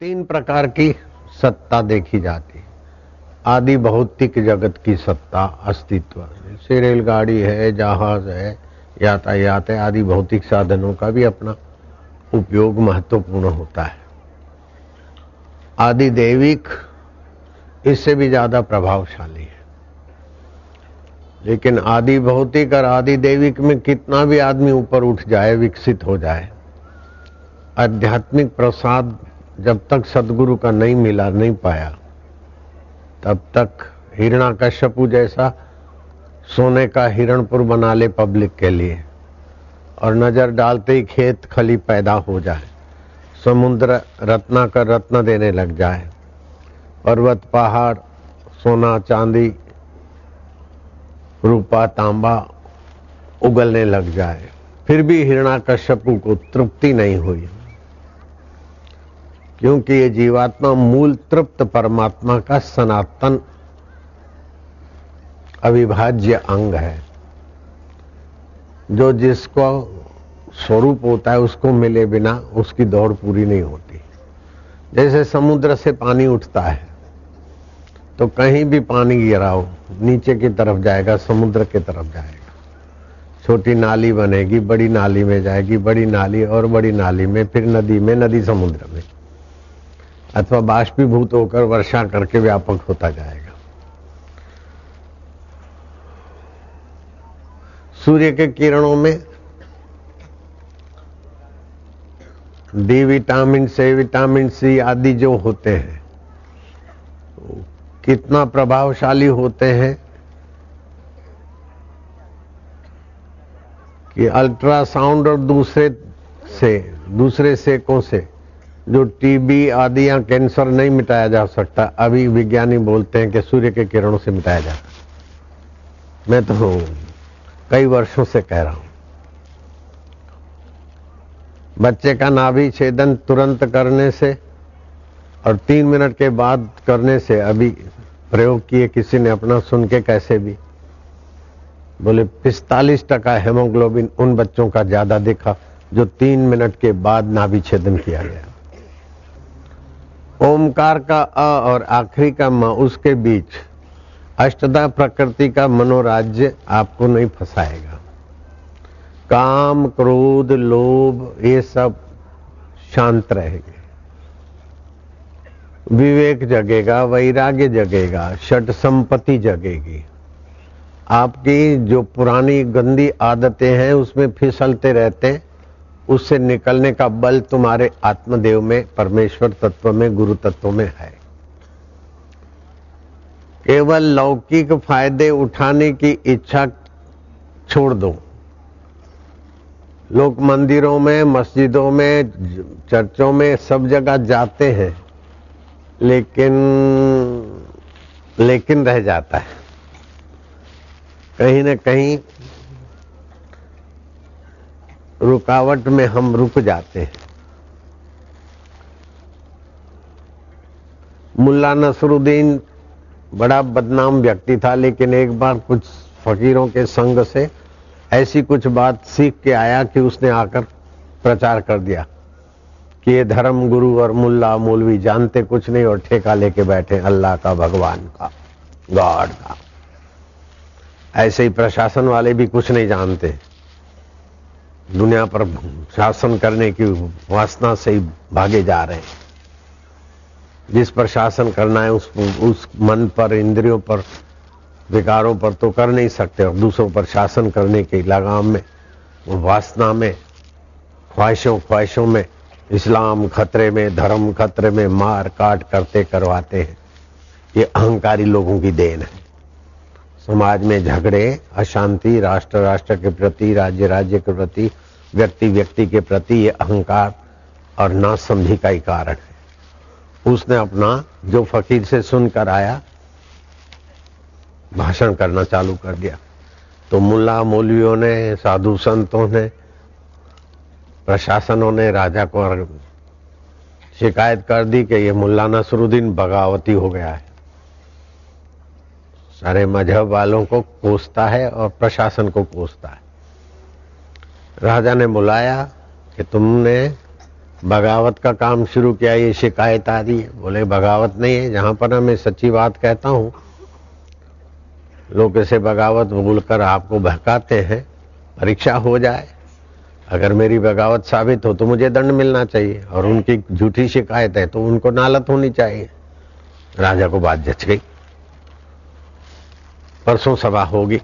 तीन प्रकार की सत्ता देखी जाती आदि भौतिक जगत की सत्ता, अस्तित्व। जैसे रेलगाड़ी है, जहाज़ है, यातायात है, आदि भौतिक साधनों का भी अपना उपयोग महत्वपूर्ण होता है। आदि दैविक, इससे भी ज़्यादा प्रभावशाली है। लेकिन आदि भौतिक और आदि देविक में कितना भी आदमी ऊपर उठ जाए, विकसित हो जाए, आध्यात्मिक प्रसाद जब तक सदगुरु का नहीं मिला, नहीं पाया, तब तक हिरणा कश्यपु जैसा सोने का हिरणपुर बना ले पब्लिक के लिए और नज़र डालते ही खेत खली पैदा हो जाए, समुद्र रत्ना कर रत्न देने लग जाए, पर्वत, पहाड़, सोना, चांदी, रूपा, तांबा उगलने लग जाए। फिर भी हिरणा कश्यपु को तृप्ति नहीं हुई। क्योंकि ये जीवात्मा मूल तृप्त परमात्मा का सनातन अविभाज्य अंग है। जो जिसको स्वरूप होता है, उसको मिले बिना उसकी दौड़ पूरी नहीं होती। जैसे समुद्र से पानी उठता है तो कहीं भी पानी गिराओ, नीचे की तरफ़ जाएगा, समुद्र की तरफ़ जाएगा। छोटी नाली बनेगी, बड़ी नाली में जाएगी, बड़ी नाली और बड़ी नाली में, फिर नदी में, नदी समुद्र में। अथवा बाष्पीभूत होकर वर्षा करके व्यापक होता जाएगा। सूर्य के किरणों में डी विटामिन, से विटामिन, सी आदि जो होते हैं कितना प्रभावशाली होते हैं कि अल्ट्रासाउंड और दूसरे से, दूसरे सेकों से जो टीबी आदि या कैंसर नहीं मिटाया जा सकता, अभी विज्ञानी बोलते हैं कि सूर्य के किरणों से मिटाया जाता मैं तो कई वर्षों से कह रहा हूँ। बच्चे का नाभि छेदन तुरंत करने से और तीन मिनट के बाद करने से अभी प्रयोग किए किसी ने अपना, सुन के कैसे भी। बोले, पिस्तालीस टका हेमोग्लोबिन उन बच्चों का ज़्यादा देखा जो तीन मिनट के बाद नाभि छेदन किया गया। ओमकार का अ और आखिरी का म उसके बीच। अष्टदा प्रकृति का मनोराज्य आपको नहीं फंसाएगा। काम, क्रोध, लोभ, ये सब शांत रहेंगे। विवेक जगेगा, वैराग्य जगेगा, षट संपत्ति जगेगी। आपकी जो पुरानी गंदी आदतें हैं, उसमें फिसलते रहते हैं। उससे निकलने का बल तुम्हारे आत्मदेव में, परमेश्वर तत्व में, गुरु तत्व में है। केवल लौकिक फ़ायदे उठाने की इच्छा छोड़ दो। लोग मंदिरों में, मस्जिदों में, चर्चों में सब जगह जाते हैं, लेकिन लेकिन रह जाता है। कहीं न कहीं रुकावट में हम रुक जाते हैं। मुल्ला नसरुद्दीन बड़ा बदनाम व्यक्ति था, लेकिन एक बार कुछ फकीरों के संग से ऐसी कुछ बात सीख के आया कि उसने आकर प्रचार कर दिया कि ये धर्म गुरु और मुल्ला मौलवी जानते कुछ नहीं और ठेका लेके बैठे अल्लाह का, भगवान का, गॉड का। ऐसे ही प्रशासन वाले भी कुछ नहीं जानते। दुनिया पर शासन करने की वासना से ही भागे जा रहे हैं। जिस पर शासन करना है, उस उस मन पर, इंद्रियों पर, विकारों पर तो कर नहीं सकते, और दूसरों पर शासन करने के लगाम में वासना में, ख्वाहिशों ख्वाहिशों में, इस्लाम खतरे में, धर्म खतरे में मार काट करते करवाते हैं। ये अहंकारी लोगों की देन है। समाज में झगड़े, अशांति, राष्ट्र राष्ट्र के प्रति, राज्य राज्य के प्रति, व्यक्ति व्यक्ति के प्रति ये अहंकार और नासमझी का ही कारण है। उसने अपना, जो फकीर से सुनकर आया, भाषण करना चालू कर दिया। तो मुल्ला मौलवियों ने, साधु संतों ने, प्रशासनों ने, राजा को शिकायत कर दी कि ये मुल्ला नसरुद्दीन बगावती हो गया है। सारे मज़हब वालों को कोसता है और प्रशासन को कोसता है। राजा ने बुलाया कि तुमने बगावत का काम शुरू किया, ये शिकायत आ रही है। बोले, बगावत नहीं है, जहाँ पर मैं सच्ची बात कहता हूँ। लोग इसे बगावत बोलकर आपको बहकाते हैं, परीक्षा हो जाए। अगर मेरी बगावत साबित हो तो मुझे दंड मिलना चाहिए और उनकी झूठी शिकायत है तो उनको नालत होनी चाहिए। राजा को बात जच गई। परसों सभा होगी।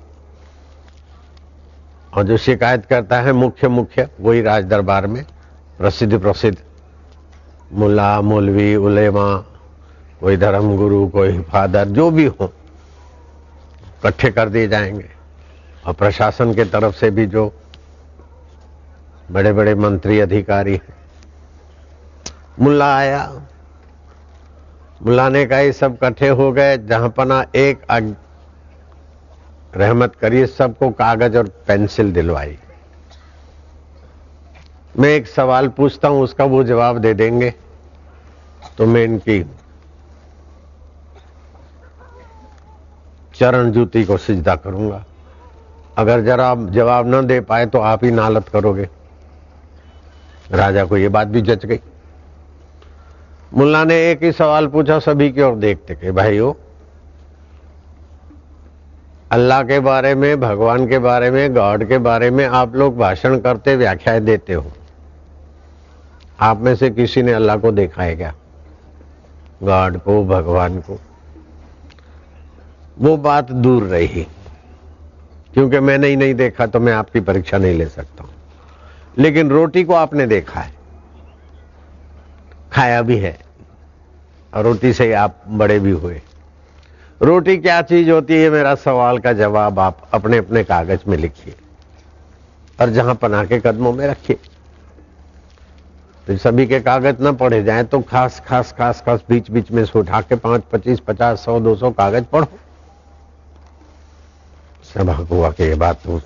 और जो शिकायत करता है मुख्य मुख्य, वही राज दरबार में प्रसिद्ध प्रसिद्ध। मुल्ला, मौलवी, उलेमा, कोई धर्म गुरु कोई फादर, जो भी हो, इकट्ठे कर दिए जाएँगे। और प्रशासन के तरफ़ से भी जो बड़े बड़े मंत्री, अधिकारी हैं। मुल्ला आया। मुल्ला ने कहा सब इकट्ठे हो गए, जहाँ पना एक रहमत करिए, सबको कागज़ और पेंसिल दिलवाई। मैं एक सवाल पूछता हूँ, उसका वो जवाब दे देंगे। तो मैं इनकी चरण जूती को सिजदा करूँगा। अगर जरा जवाब न दे पाए तो आप ही नालत करोगे। राजा को यह बात भी जच गई। मुल्ला ने एक ही सवाल पूछा, सभी की ओर देखते कि, भाइयों अल्लाह के बारे में, भगवान के बारे में, गॉड के बारे में आप लोग भाषण करते, व्याख्याएँ देते हो। आप में से किसी ने अल्लाह को देखा है क्या? गॉड को, भगवान को? वो बात दूर रही। क्योंकि मैंने ही नहीं देखा तो मैं आपकी परीक्षा नहीं ले सकता हूँ। लेकिन रोटी को आपने देखा है। खाया भी है। और रोटी से आप बड़े भी हुए। रोटी क्या चीज़ होती है? मेरा सवाल का जवाब आप अपने अपने कागज़ में लिखिए। और जहाँ पना के कदमों में रखिए। तो सभी के कागज़ ना पढ़े जाए तो खास खास खास खास बीच बीच में से उठा के पाँच, पच्चीस, पचास, सौ, दो सौ कागज़ पढ़ो। सभा हुआ के ये बात तो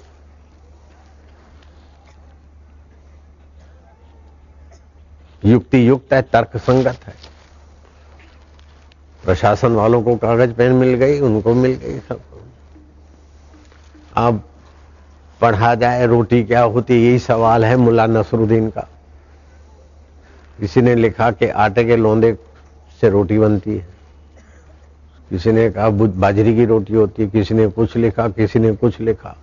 युक्ति युक्त है तर्क संगत है। प्रशासन वालों को कागज़, पेन मिल गई, उनको मिल गई सब। अब पढ़ा जाए, रोटी क्या होती, यही सवाल है मुल्ला नसरुद्दीन का। किसी ने लिखा कि आटे के लोंदे से रोटी बनती है। किसी ने कहा बाजरी की रोटी होती है, किसी ने कुछ लिखा, किसी ने कुछ लिखा।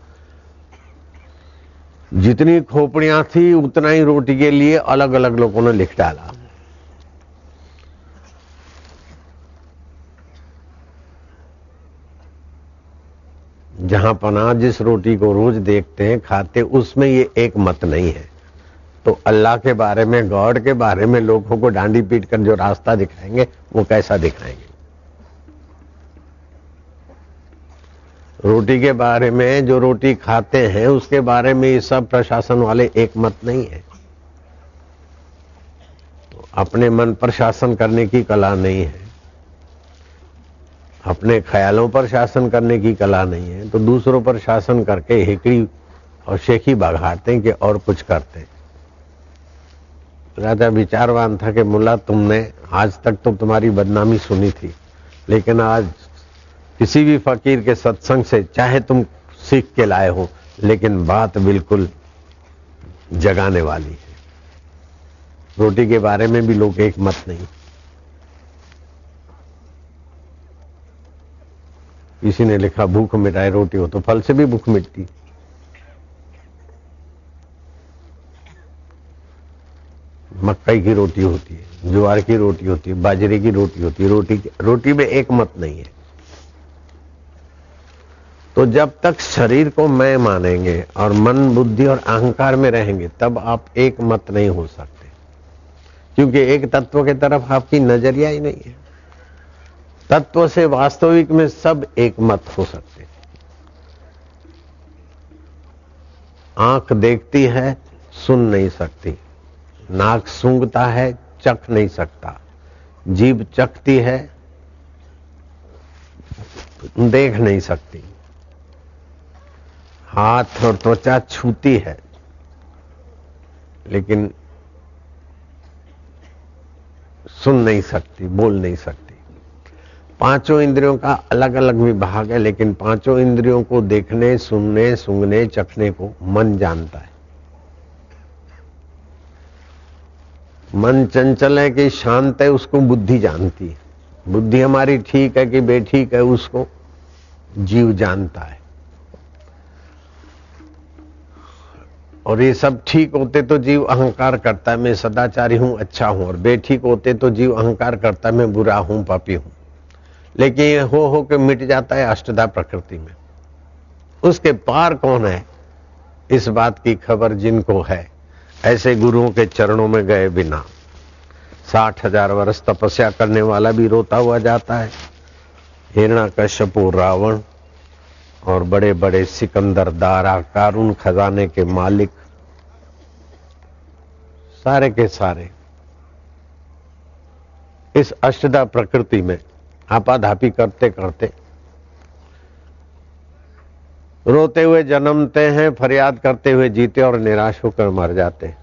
जितनी खोपड़ियाँ थी, उतना ही रोटी के लिए अलग अलग लोगों ने लिख डाला। जहाँ पना जिस रोटी को रोज देखते हैं, खाते उसमें ये एक मत नहीं है। तो अल्लाह के बारे में, गॉड के बारे में लोगों को डांडी पीट कर जो रास्ता दिखाएँगे, वो कैसा दिखाएँगे? रोटी के बारे में जो रोटी खाते हैं, उसके बारे में ये सब प्रशासन वाले एक मत नहीं है। तो अपने मन पर शासन करने की कला नहीं है। अपने ख्यालों पर शासन करने की कला नहीं है तो दूसरों पर शासन करके हिकड़ी और शेखी बघाड़ते कि और कुछ करते राजा विचारवान था कि मुल्ला तुमने आज तक तो तुम्हारी बदनामी सुनी थी, लेकिन आज किसी भी फकीर के सत्संग से चाहे तुम सीख के लाए हो, लेकिन बात बिल्कुल जगाने वाली है। रोटी के बारे में भी लोग एक मत नहीं। किसी ने लिखा, भूख मिटाए रोटी हो तो फल से भी भूख मिटती। मक्कई की रोटी होती है, ज्वार की रोटी होती है, बाजरे की रोटी होती है। रोटी रोटी में एक मत नहीं है। तो जब तक शरीर को मैं मानेंगे और मन, बुद्धि और अहंकार में रहेंगे, तब आप एक मत नहीं हो सकते। क्योंकि एक तत्व के तरफ़ आपकी नज़रिया ही नहीं है। तत्व से वास्तविक में सब एक मत हो सकते आँख देखती है, सुन नहीं सकती। नाक सूंघता है, चख नहीं सकता। जीभ चखती है, देख नहीं सकती। हाथ और त्वचा छूती है, लेकिन सुन नहीं सकती, बोल नहीं सकती। पाँचों इंद्रियों का अलग अलग विभाग है, लेकिन पाँचों इंद्रियों को देखने, सुनने, सूंघने, चखने को मन जानता है। मन चंचल है कि शांत है, उसको बुद्धि जानती है। बुद्धि हमारी ठीक है कि बेठीक है, उसको जीव जानता है। और ये सब ठीक होते तो जीव अहंकार करता है, मैं सदाचारी हूँ अच्छा हूँ, और बेठीक होते तो जीव अहंकार करता है, मैं बुरा हूँ, पापी हूँ। लेकिन ये हो हो के मिट जाता है अष्टदा प्रकृति में। उसके पार कौन है? इस बात की खबर जिनको है। ऐसे गुरुओं के चरणों में गए बिना। साठ हज़ार वर्ष तपस्या करने वाला भी रोता हुआ जाता है। हिरणा कश्यपु रावण और बड़े बड़े सिकंदर, दारा कारून खजाने के मालिक। सारे के सारे। इस अष्टदा प्रकृति में आपाधापी करते करते। रोते हुए जन्मते हैं, फरियाद करते हुए जीते और निराश होकर मर जाते हैं।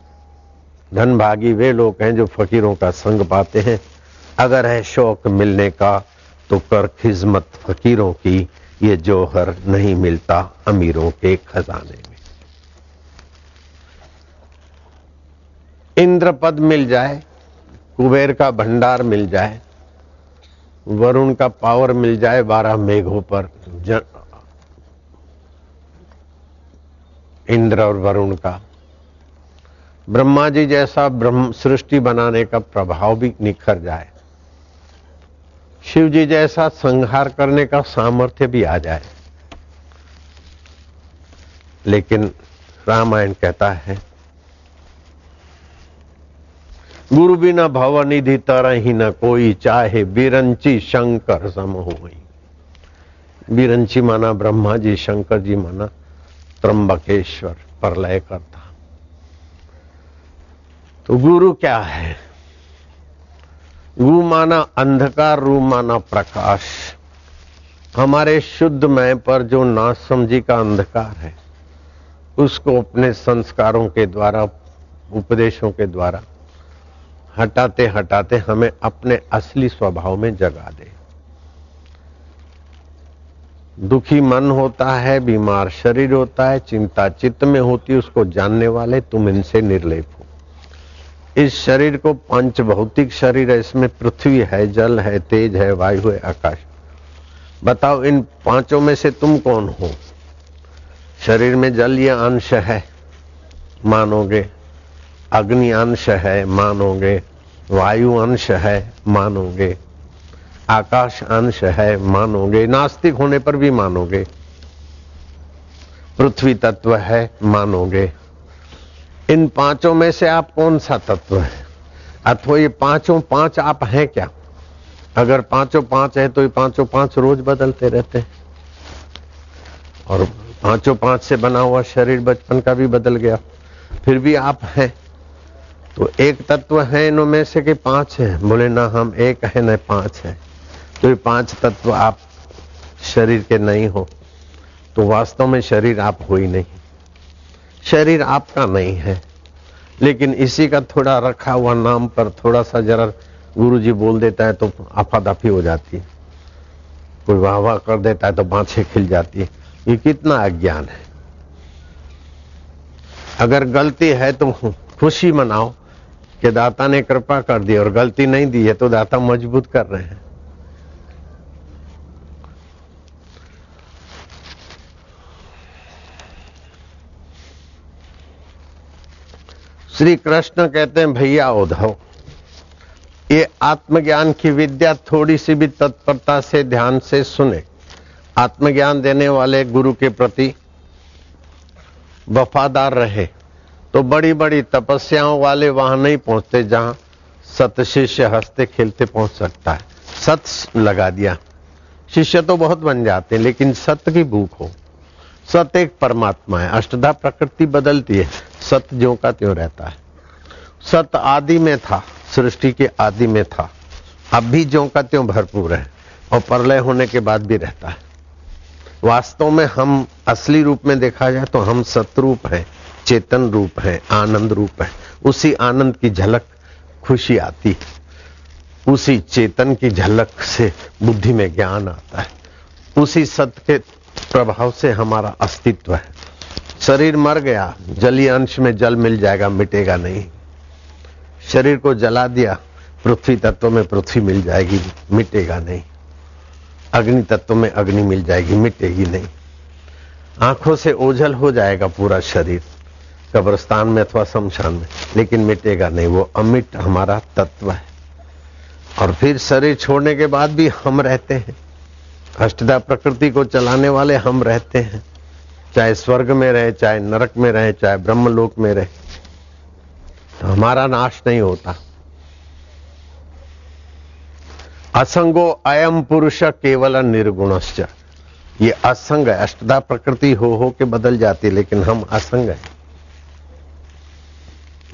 धन भागी वे लोग हैं जो फकीरों का संग पाते हैं। अगर है शौक मिलने का तो कर खिजमत फकीरों की, ये जोहर नहीं मिलता अमीरों के खजाने में। इंद्र पद मिल जाए, कुबेर का भंडार मिल जाए वरुण का पावर मिल जाए बारह मेघों पर। इंद्र और वरुण का। ब्रह्मा जी जैसा ब्रह्म सृष्टि बनाने का प्रभाव भी निखर जाए। शिव जी जैसा संहार करने का सामर्थ्य भी आ जाए। लेकिन रामायण कहता है गुरु बिना भवनिधि तरह ही न कोई चाहे बिरंची शंकर सम हो गई बिरंची माना ब्रह्मा जी शंकर जी माना त्रंबकेश्वर, प्रलय करता। तो गुरु क्या है? रू माना अंधकार रू माना प्रकाश। हमारे शुद्ध मय पर जो नासमझी का अंधकार है, उसको अपने संस्कारों के द्वारा, उपदेशों के द्वारा हटाते हटाते हमें अपने असली स्वभाव में जगा दे। दुखी मन होता है, बीमार शरीर होता है, चिंता चित्त में होती उसको जानने वाले तुम इनसे निर्लेप हो। इस शरीर को पंच भौतिक शरीर है, इसमें पृथ्वी है, जल है, तेज है, वायु है, आकाश। बताओ, इन पाँचों में से तुम कौन हो? शरीर में जल ये अंश है, मानोगे? अग्नि अंश है, मानोगे? वायु अंश है, मानोगे? आकाश अंश है, मानोगे? नास्तिक होने पर भी मानोगे। पृथ्वी तत्व है, मानोगे। इन पाँचों में से आप कौन सा तत्व है? अथवा ये पाँचों पाँच आप हैं क्या? अगर पाँचों पाँच है तो ये पाँचों पाँच रोज बदलते रहते हैं। और पाँचों पाँच से बना हुआ शरीर बचपन का भी बदल गया। फिर भी आप हैं। तो एक तत्व है इनमें से कि पाँच है। बोले, ना, हम एक है, न पाँच है। तो ये पाँच तत्व आप शरीर के नहीं हो तो वास्तव में शरीर आप हो ही नहीं। शरीर आपका नहीं है, लेकिन इसी का थोड़ा रखा हुआ नाम पर थोड़ा सा जरा गुरु जी बोल देता है तो आफादाफी हो जाती है। कोई वाह वाह कर देता है तो बाछे खिल जाती है। ये कितना अज्ञान है। अगर गलती है तो खुशी मनाओ। कि दाता ने कृपा कर दी और गलती नहीं दी है तो दाता मज़बूत कर रहे हैं। श्री कृष्ण कहते हैं, भैया उद्धव ये आत्मज्ञान की विद्या थोड़ी सी भी तत्परता से ध्यान से सुने। आत्मज्ञान देने वाले गुरु के प्रति वफादार रहे। तो बड़ी बड़ी तपस्याओं वाले वहाँ नहीं पहुँचते जहाँ सत शिष्य हँसते खेलते पहुँच सकता है। सत लगा दिया। शिष्य तो बहुत बन जाते हैं, लेकिन सत्य की भूख हो। सत्य एक परमात्मा है। अष्टधा प्रकृति बदलती है। सत्य ज्यो का त्यों रहता है। सत्य आदि में था, सृष्टि के आदि में था। अब भी ज्यो का त्यों भरपूर है और प्रलय होने के बाद भी रहता है। वास्तव में हम असली रूप में देखा जाए तो हम सतरूप हैं। चेतन रूप है, आनंद रूप है। उसी आनंद की झलक खुशी आती है। उसी चेतन की झलक से बुद्धि में ज्ञान आता है। उसी सत्य के प्रभाव से हमारा अस्तित्व है। शरीर मर गया, जलीय अंश में जल मिल जाएगा, मिटेगा नहीं। शरीर को जला दिया, पृथ्वी तत्व में पृथ्वी मिल जाएगी, मिटेगा नहीं। अग्नि तत्व में अग्नि मिल जाएगी, मिटेगी नहीं। आँखों से ओझल हो जाएगा पूरा शरीर। कब्रस्तान में अथवा शमशान में। लेकिन मिटेगा नहीं, वो अमिट हमारा तत्व है। और फिर शरीर छोड़ने के बाद भी हम रहते हैं। अष्टदा प्रकृति को चलाने वाले हम रहते हैं। चाहे स्वर्ग में रहे, चाहे नरक में रहे, चाहे ब्रह्मलोक में रहे तो हमारा नाश नहीं होता। असंगो अयम पुरुष केवल निर्गुणश्च। ये असंग है। अष्टदा प्रकृति हो हो के बदल जाती लेकिन हम असंग है।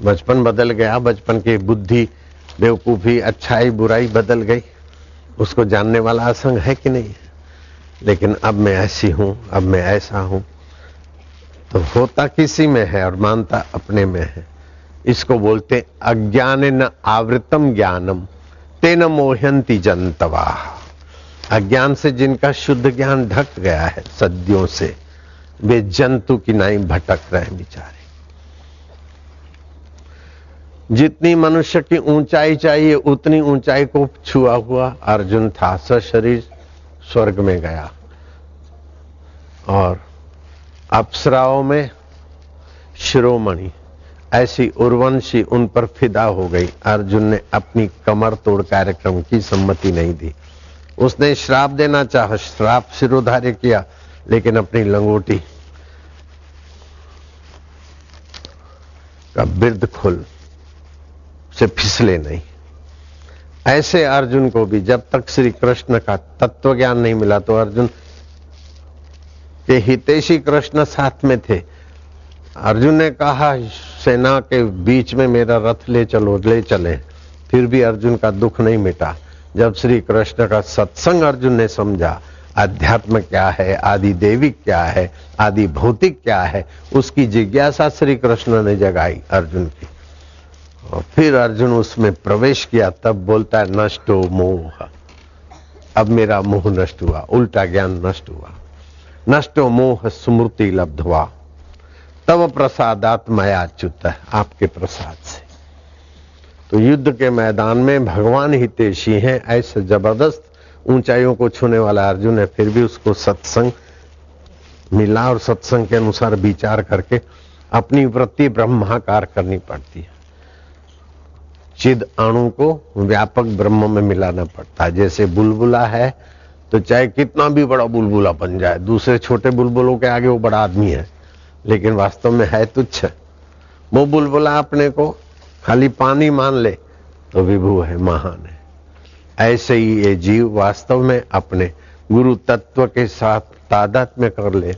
बचपन बदल गया, बचपन की बुद्धि, बेवकूफ़ी, अच्छाई, बुराई बदल गई। उसको जानने वाला असंग है कि नहीं? लेकिन अब मैं ऐसी हूँ, अब मैं ऐसा हूँ। तो होता किसी में है और मानता अपने में है। इसको बोलते अज्ञान न आवृतम ज्ञानम, तेन मोहंती जनतवा। अज्ञान से जिनका शुद्ध ज्ञान ढक गया है सदियों से, वे जंतु की नाई भटक रहे बेचारे। जितनी मनुष्य की ऊंचाई चाहिए, उतनी ऊंचाई को छुआ हुआ अर्जुन था। स शरीर स्वर्ग में गया। और अप्सराओं में शिरोमणि, ऐसी उर्वंशी उन पर फिदा हो गई। अर्जुन ने अपनी कमर तोड़ कार्यक्रम की सम्मति नहीं दी। उसने श्राप देना चाहा, श्राप सिरोधार्य किया, लेकिन अपनी लंगोटी का बिर्द खुल से फिसले नहीं। ऐसे अर्जुन को भी जब तक श्री कृष्ण का तत्व ज्ञान नहीं मिला तो अर्जुन के हितेशी कृष्ण साथ में थे। अर्जुन ने कहा, सेना के बीच में मेरा रथ ले चलो, ले चले। फिर भी अर्जुन का दुख नहीं मिटा। जब श्री कृष्ण का सत्संग अर्जुन ने समझा अध्यात्म क्या है? आदि देवी क्या है? आदि भौतिक क्या है? उसकी जिज्ञासा श्री कृष्ण ने जगाई अर्जुन की। और फिर अर्जुन उसमें प्रवेश किया, तब बोलता है, नष्ट हो मोह। अब मेरा मोह नष्ट हुआ, उल्टा ज्ञान नष्ट हुआ। नष्ट हो मोह, स्मृति लब्धवा तब प्रसादात मया च्युत, आपके प्रसाद से। तो युद्ध के मैदान में भगवान ही तेशी हैं, ऐसे ज़बरदस्त ऊंचाइयों को छूने वाला अर्जुन है, फिर भी उसको सत्संग मिला और सत्संग के अनुसार विचार करके अपनी वृत्ति ब्रह्माकार करनी पड़ती है। चिद अणु को व्यापक ब्रह्म में मिलाना पड़ता है। जैसे बुलबुला है तो चाहे कितना भी बड़ा बुलबुला बन जाए, दूसरे छोटे बुलबुलों के आगे वो बड़ा आदमी है, लेकिन वास्तव में है तुच्छ। वो बुलबुला अपने को खाली पानी मान ले तो विभु है महान है। ऐसे ही ये जीव वास्तव में अपने गुरु तत्व के साथ तादात में कर ले।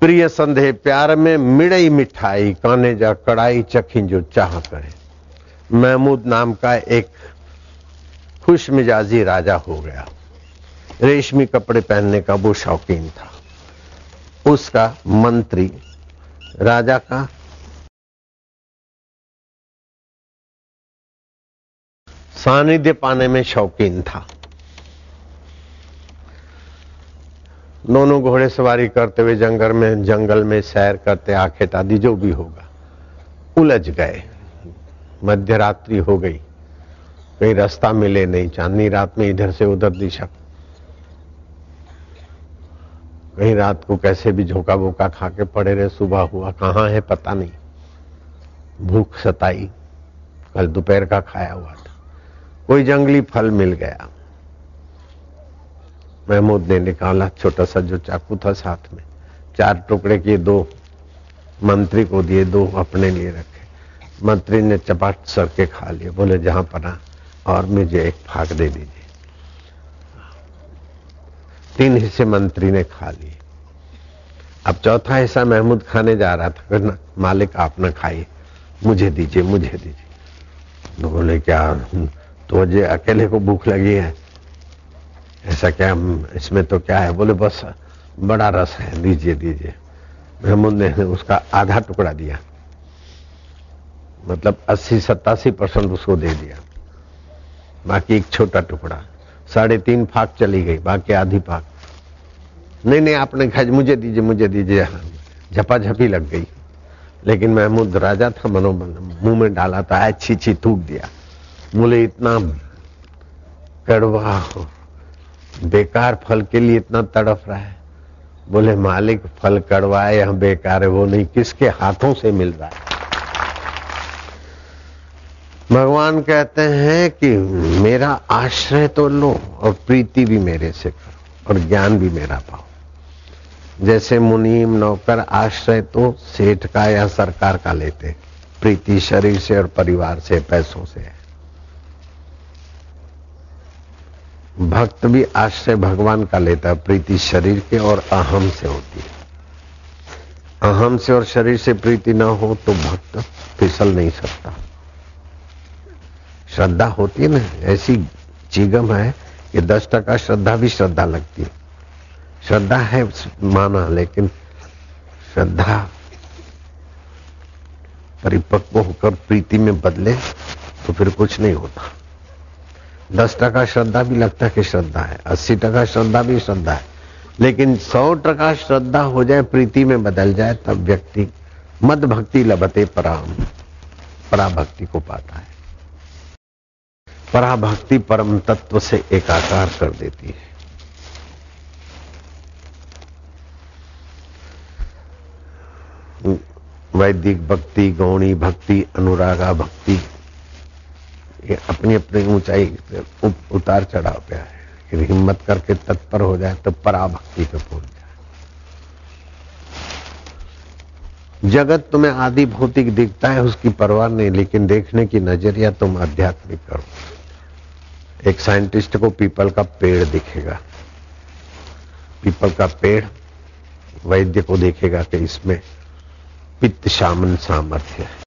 प्रिय संदेह प्यार में मिड़ई मिठाई, काने जा कड़ाई चखी जो चाह करे। महमूद नाम का एक खुश मिजाजी राजा हो गया। रेशमी कपड़े पहनने का वो शौकीन था। उसका मंत्री राजा का सानिध्य पाने में शौकीन था। दोनों घोड़े सवारी करते हुए जंगल में जंगल में सैर करते आखेट आदि जो भी होगा। उलझ गए। मध्य रात्रि हो गई। कहीं रास्ता मिले नहीं, चांदनी रात में इधर से उधर दिशा। कहीं रात को कैसे भी झोंका बोका खा के पड़े रहे, सुबह हुआ, कहाँ है पता नहीं। भूख सताई, कल दोपहर का खाया हुआ था। कोई जंगली फल मिल गया। महमूद ने निकाला छोटा सा जो चाकू था साथ में। चार टुकड़े किए, दो मंत्री को दिए, दो अपने लिए रखे। मंत्री ने चपाट सर के खा लिए। बोले, जहाँ पना, और मुझे एक फाक दे दीजिए। तीन हिस्से मंत्री ने खा लिए। अब चौथा हिस्सा महमूद खाने जा रहा था। ना, मालिक, आप न खाइए। मुझे दीजिए मुझे दीजिए। बोले क्या तो अकेले को भूख लगी है? ऐसा क्या इसमें तो क्या है? बोले, बस, बड़ा रस है दीजिए दीजिए महमूद ने उसका आधा टुकड़ा दिया। मतलब अस्सी, सत्तासी परसेंट उसको दे दिया। बाकी एक छोटा टुकड़ा। साढ़े तीन फाक चली गई, बाकी आधी फाक। नहीं नहीं, आपने खाई मुझे दीजिए मुझे दीजिए। झपाझपी लग गई। लेकिन महमूद राजा था मनोबल मुँह में डाला था अच्छी छी टूट दिया। बोले इतना कड़वा बेकार फल के लिए इतना तड़फ रहा है। बोले, मालिक, फल कड़वा है या बेकार है, वो नहीं, किसके हाथों से मिल रहा है? भगवान कहते हैं कि मेरा आश्रय तो लो और प्रीति भी मेरे से करो और ज्ञान भी मेरा पाओ। जैसे मुनीम नौकर आश्रय तो सेठ का या सरकार का लेते प्रीति शरीर से और परिवार से, पैसों से है। भक्त भी आश्रय भगवान का लेता है, प्रीति शरीर के और अहम से होती है। अहम से और शरीर से प्रीति ना हो तो भक्त फिसल नहीं सकता। श्रद्धा होती है ना, ऐसी चिगम है कि दस टका श्रद्धा भी श्रद्धा लगती है। श्रद्धा है माना, लेकिन श्रद्धा परिपक्व होकर प्रीति में बदले तो फिर कुछ नहीं होता। दस टका श्रद्धा भी लगता है कि श्रद्धा है, अस्सी टका श्रद्धा भी श्रद्धा है। लेकिन सौ टका श्रद्धा हो जाए, प्रीति में बदल जाए, तब व्यक्ति मद भक्ति लभते, पराम, पराभक्ति को पाता है। पराभक्ति परम तत्व से एकाकार कर देती है। वैदिक भक्ति, गौणी भक्ति, अनुरागा भक्ति ये अपनी अपनी ऊंचाई उतार चढ़ाव पे आए। फिर हिम्मत करके तत्पर हो जाए तो पराभक्ति पे पहुँच जाए। जगत तुम्हें आदि भौतिक दिखता है, उसकी परवाह नहीं, लेकिन देखने की नज़रिया तुम आध्यात्मिक करो एक साइंटिस्ट को पीपल का पेड़ दिखेगा। पीपल का पेड़ वैद्य को देखेगा कि इसमें पित्त शामन सामर्थ्य है।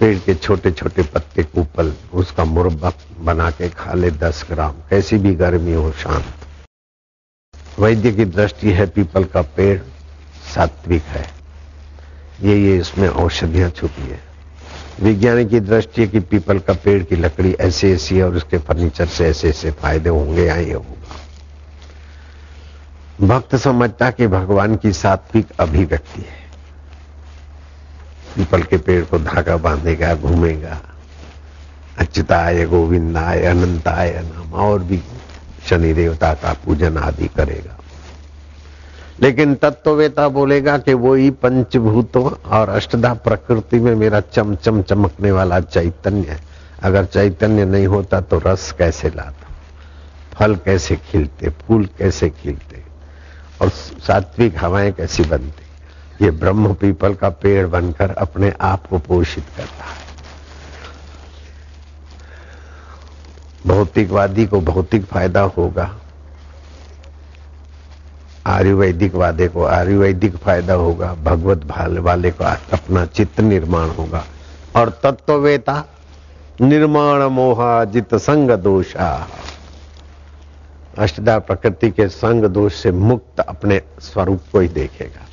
पेड़ के छोटे छोटे पत्ते कूपल उसका मुरब्बा बना के खा ले दस ग्राम। कैसी भी गर्मी हो, शांत। वैद्य की दृष्टि है, पीपल का पेड़ सात्विक है। ये ये इसमें औषधियाँ छुपी है। विज्ञानी की दृष्टि है कि पीपल का पेड़ की लकड़ी ऐसी ऐसी है और उसके फर्नीचर से ऐसे ऐसे फ़ायदे होंगे या ये होगा। भक्त समझता कि भगवान की सात्विक अभिव्यक्ति है। पीपल के पेड़ को धागा बांधेगा, घूमेगा। अच्युताय, गोविंदाय, अनंताय नाम और भी शनि देवता का पूजन आदि करेगा। लेकिन तत्ववेता बोलेगा कि वो ही पंचभूतों और अष्टधा प्रकृति में मेरा चमचम चमकने वाला चैतन्य है। अगर चैतन्य नहीं होता तो रस कैसे लाता? फल कैसे खिलते, फूल कैसे खिलते? और सात्विक हवाएँ कैसी बनती? ये ब्रह्म पीपल का पेड़ बनकर अपने आप को पोषित करता है। भौतिकवादी को भौतिक फ़ायदा होगा। आयुर्वेदिक वादे को आयुर्वेदिक फ़ायदा होगा। भगवत भाल वाले को अपना चित्त निर्माण होगा। और तत्ववेता, निर्माण मोहा, जित संग दोषा। अष्टदा प्रकृति के संग दोष से मुक्त अपने स्वरूप को ही देखेगा।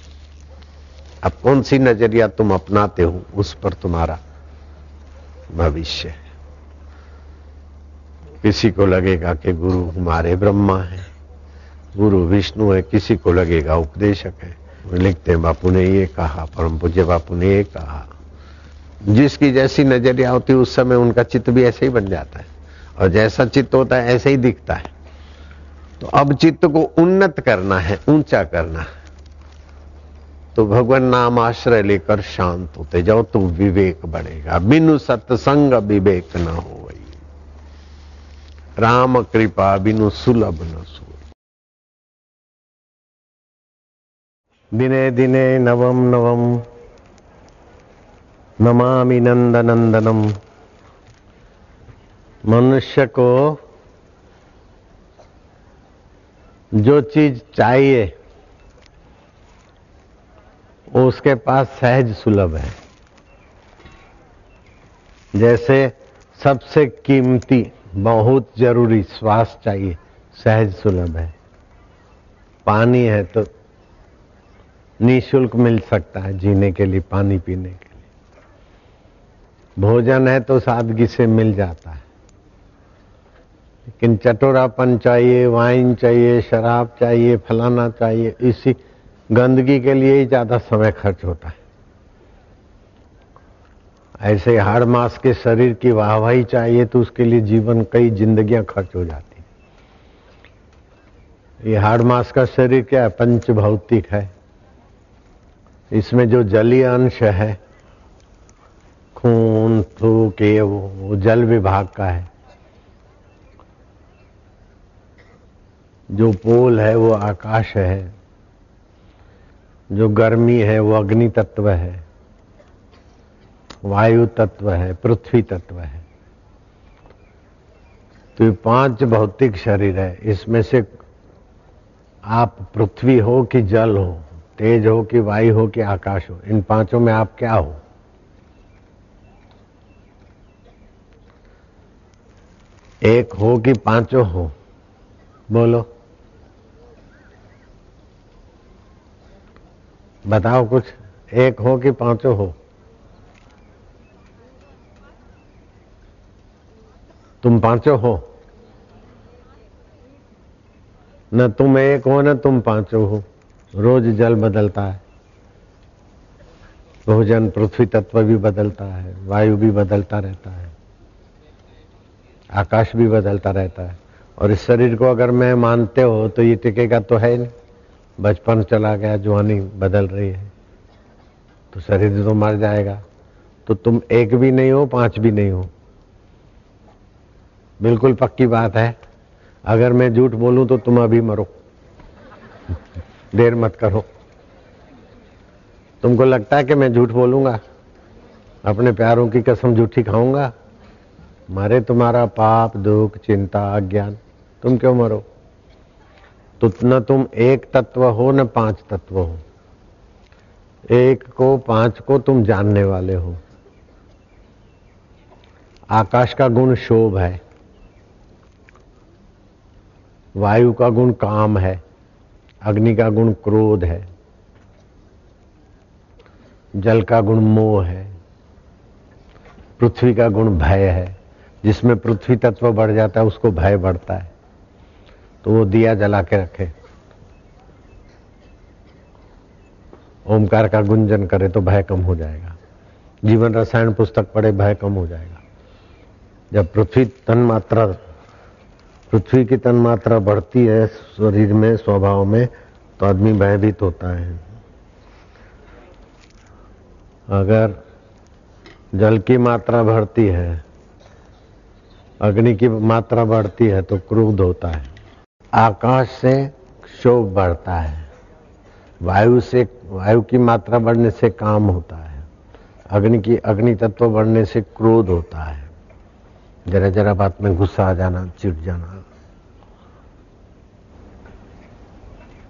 अब कौन सी नज़रिया तुम अपनाते हो, उस पर तुम्हारा भविष्य है। किसी को लगेगा कि गुरु हमारे ब्रह्मा है, गुरु विष्णु है, किसी को लगेगा उपदेशक है। लिखते हैं, बापू ने ये कहा, परम पूज्य बापू ने ये कहा। जिसकी जैसी नज़रिया होती उस समय उनका चित्त भी ऐसे ही बन जाता है। और जैसा चित्त होता है, ऐसे ही दिखता है। तो अब चित्त को उन्नत करना है, ऊँचा करना है। तो भगवान नाम आश्रय लेकर शांत होते जाओ तो विवेक बढ़ेगा। बिनु सत्संग विवेक न हो वही राम कृपा बिनु सुलभ न सो दिने दिने नवम नवम, नमामि नंद नंदनम मनुष्य को जो चीज़ चाहिए वो उसके पास सहज सुलभ है। जैसे सबसे कीमती, बहुत ज़रूरी श्वास चाहिए, सहज सुलभ है। पानी है तो निशुल्क मिल सकता है जीने के लिए, पानी पीने के लिए। भोजन है तो सादगी से मिल जाता है। लेकिन चटोरापन चाहिए, वाइन चाहिए, शराब चाहिए, फलाना चाहिए, इसी गंदगी के लिए ही ज़्यादा समय खर्च होता है। ऐसे हाड़ मास के शरीर की वाहवाही चाहिए तो उसके लिए जीवन कई जिंदगियाँ खर्च हो जाती ये हाड़ मास का शरीर क्या है? पंच भौतिक है। इसमें जो जलीय अंश है, खून, थूक, ये वो जल विभाग का है। जो पोल है, वो आकाश है। जो गर्मी है, वो अग्नि तत्व है, वायु तत्व है, पृथ्वी तत्व है। तो ये पाँच भौतिक शरीर है। इसमें से आप पृथ्वी हो कि जल हो, तेज हो कि वायु हो कि आकाश हो, इन पाँचों में आप क्या हो? एक हो कि पाँचों हो? बोलो। बताओ कुछ। एक हो कि पाँचों हो? तुम पाँचों हो। न तुम एक हो, न तुम पाँचों हो। रोज जल बदलता है। भोजन पृथ्वी तत्व भी बदलता है। वायु भी बदलता रहता है। आकाश भी बदलता रहता है। और इस शरीर को अगर मैं मानते हो तो ये टिकेगा तो है नहीं। बचपन चला गया, जवानी बदल रही है। तो शरीर तो मर जाएगा। तो तुम एक भी नहीं हो, पाँच भी नहीं हो। बिल्कुल पक्की बात है। अगर मैं झूठ बोलूँ तो तुम अभी मरो। देर मत करो। तुमको लगता है कि मैं झूठ बोलूँगा? अपने प्यारों की कसम झूठी खाऊँगा? मारे तुम्हारा पाप, दुख, चिंता, अज्ञान। तुम क्यों मरो? तो न तुम एक तत्व हो, न पाँच तत्व हो। एक को, पाँच को तुम जानने वाले हो। आकाश का गुण शोभ है। वायु का गुण काम है। अग्नि का गुण क्रोध है। जल का गुण मोह है। पृथ्वी का गुण भय है। जिसमें पृथ्वी तत्व बढ़ जाता है, उसको भय बढ़ता है। तो वो दिया जला के रखे। ओमकार का गुंजन करे तो भय कम हो जाएगा। जीवन रसायन पुस्तक पढ़े भय कम हो जाएगा। जब पृथ्वी तन मात्रा पृथ्वी की तन मात्रा बढ़ती है शरीर में, स्वभाव में तो आदमी भयभीत होता है। अगर जल की मात्रा बढ़ती है, अग्नि की मात्रा बढ़ती है तो क्रोध होता है। आकाश से क्षोभ बढ़ता है। वायु से, वायु की मात्रा बढ़ने से काम होता है। अग्नि की, अग्नि तत्व बढ़ने से क्रोध होता है। जरा जरा बात में गुस्सा आ जाना, चिढ़ जाना।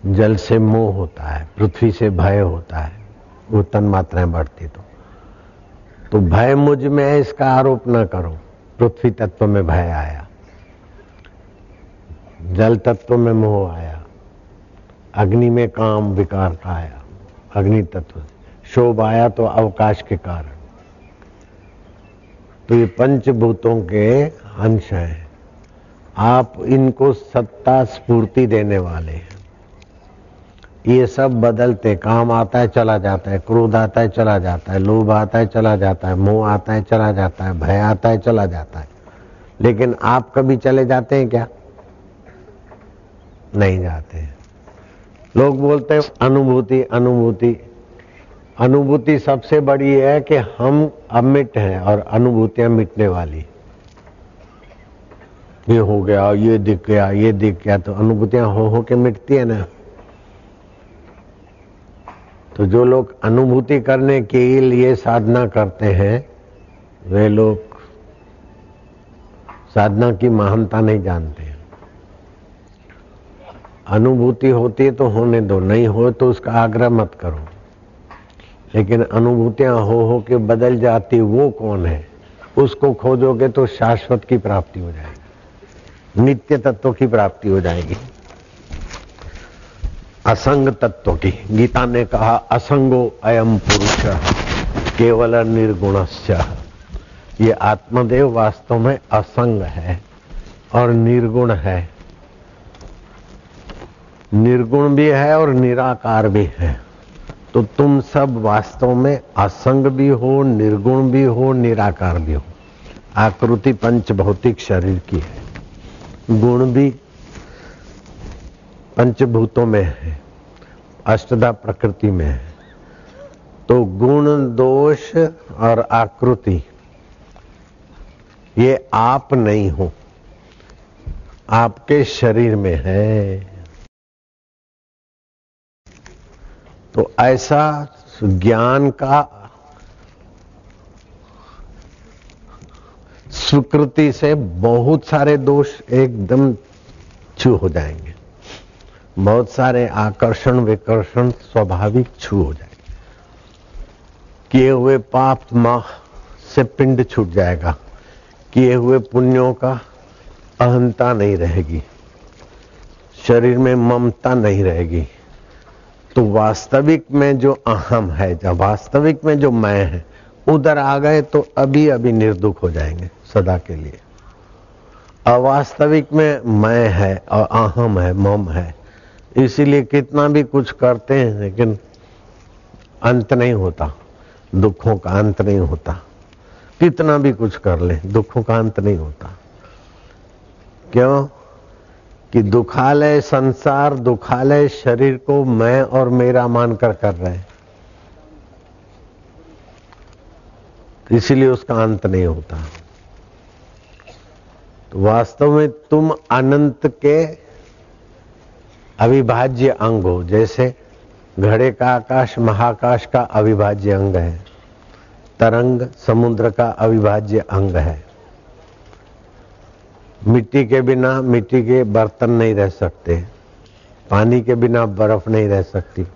जल से मोह होता है, पृथ्वी से भय होता है। वो तन मात्राएँ बढ़ती तो। तो भय मुझमें इसका आरोप ना करो। पृथ्वी तत्व में भय आया। जल तत्व में मोह आया। अग्नि में काम विकार का आया अग्नि तत्व शोभ आया तो अवकाश के कारण। तो ये पंचभूतों के अंश हैं। आप इनको सत्ता स्फूर्ति देने वाले हैं। ये सब बदलते, काम आता है, चला जाता है, क्रोध आता है, चला जाता है, लोभ आता है, चला जाता है, मोह आता है, चला जाता है, भय आता है, चला जाता है। लेकिन आप कभी चले जाते हैं क्या? नहीं जाते लोग बोलते हैं, अनुभूति अनुभूति। अनुभूति सबसे बड़ी है कि हम अमिट हैं और अनुभूतियाँ मिटने वाली। ये हो गया, ये दिख गया, ये दिख गया तो अनुभूतियाँ हो हो के मिटती है ना। तो जो लोग अनुभूति करने के लिए साधना करते हैं, वे लोग साधना की महानता नहीं जानते। अनुभूति होती है तो होने दो, नहीं हो तो उसका आग्रह मत करो। लेकिन अनुभूतियाँ हो हो के बदल जाती वो कौन है? उसको खोजोगे तो शाश्वत की प्राप्ति हो जाएगी। नित्य तत्व की प्राप्ति हो जाएगी। असंग तत्व की। गीता ने कहा, असंगो अयम पुरुष, केवल निर्गुण ये आत्मदेव वास्तव में असंग है और निर्गुण है। निर्गुण भी है और निराकार भी है। तो तुम सब वास्तव में असंग भी हो, निर्गुण भी हो, निराकार भी हो। आकृति पंच भौतिक शरीर की है। गुण भी पंचभूतों में है। अष्टदा प्रकृति में है। तो गुण, दोष और आकृति, ये आप नहीं हो। आपके शरीर में है। तो ऐसा ज्ञान का स्वीकृति से बहुत सारे दोष एकदम छू हो जाएँगे। बहुत सारे आकर्षण विकर्षण स्वाभाविक छू हो जाएँगे। किए हुए पाप माह से पिंड छूट जाएगा। किए हुए पुण्यों का अहंता नहीं रहेगी। शरीर में ममता नहीं रहेगी। तो वास्तविक में जो अहम है जब वास्तविक में जो मैं है, उधर आ गए तो अभी अभी निर्दुख हो जाएँगे सदा के लिए। अवास्तविक में मैं है, और अहम है, मम है, इसीलिए कितना भी कुछ करते हैं, लेकिन अंत नहीं होता, दुखों का अंत नहीं होता। कितना भी कुछ कर ले, दुखों का अंत नहीं होता। क्यों? कि दुखालय संसार, दुखालय शरीर को मैं और मेरा मानकर कर रहे हैं। इसीलिए उसका अंत नहीं होता। तो वास्तव में तुम अनंत के अविभाज्य अंग हो, जैसे घड़े का आकाश, महाकाश का अविभाज्य अंग है। तरंग, समुद्र का अविभाज्य अंग है। मिट्टी के बिना मिट्टी के बर्तन नहीं रह सकते। पानी के बिना बर्फ़ नहीं रह सकती।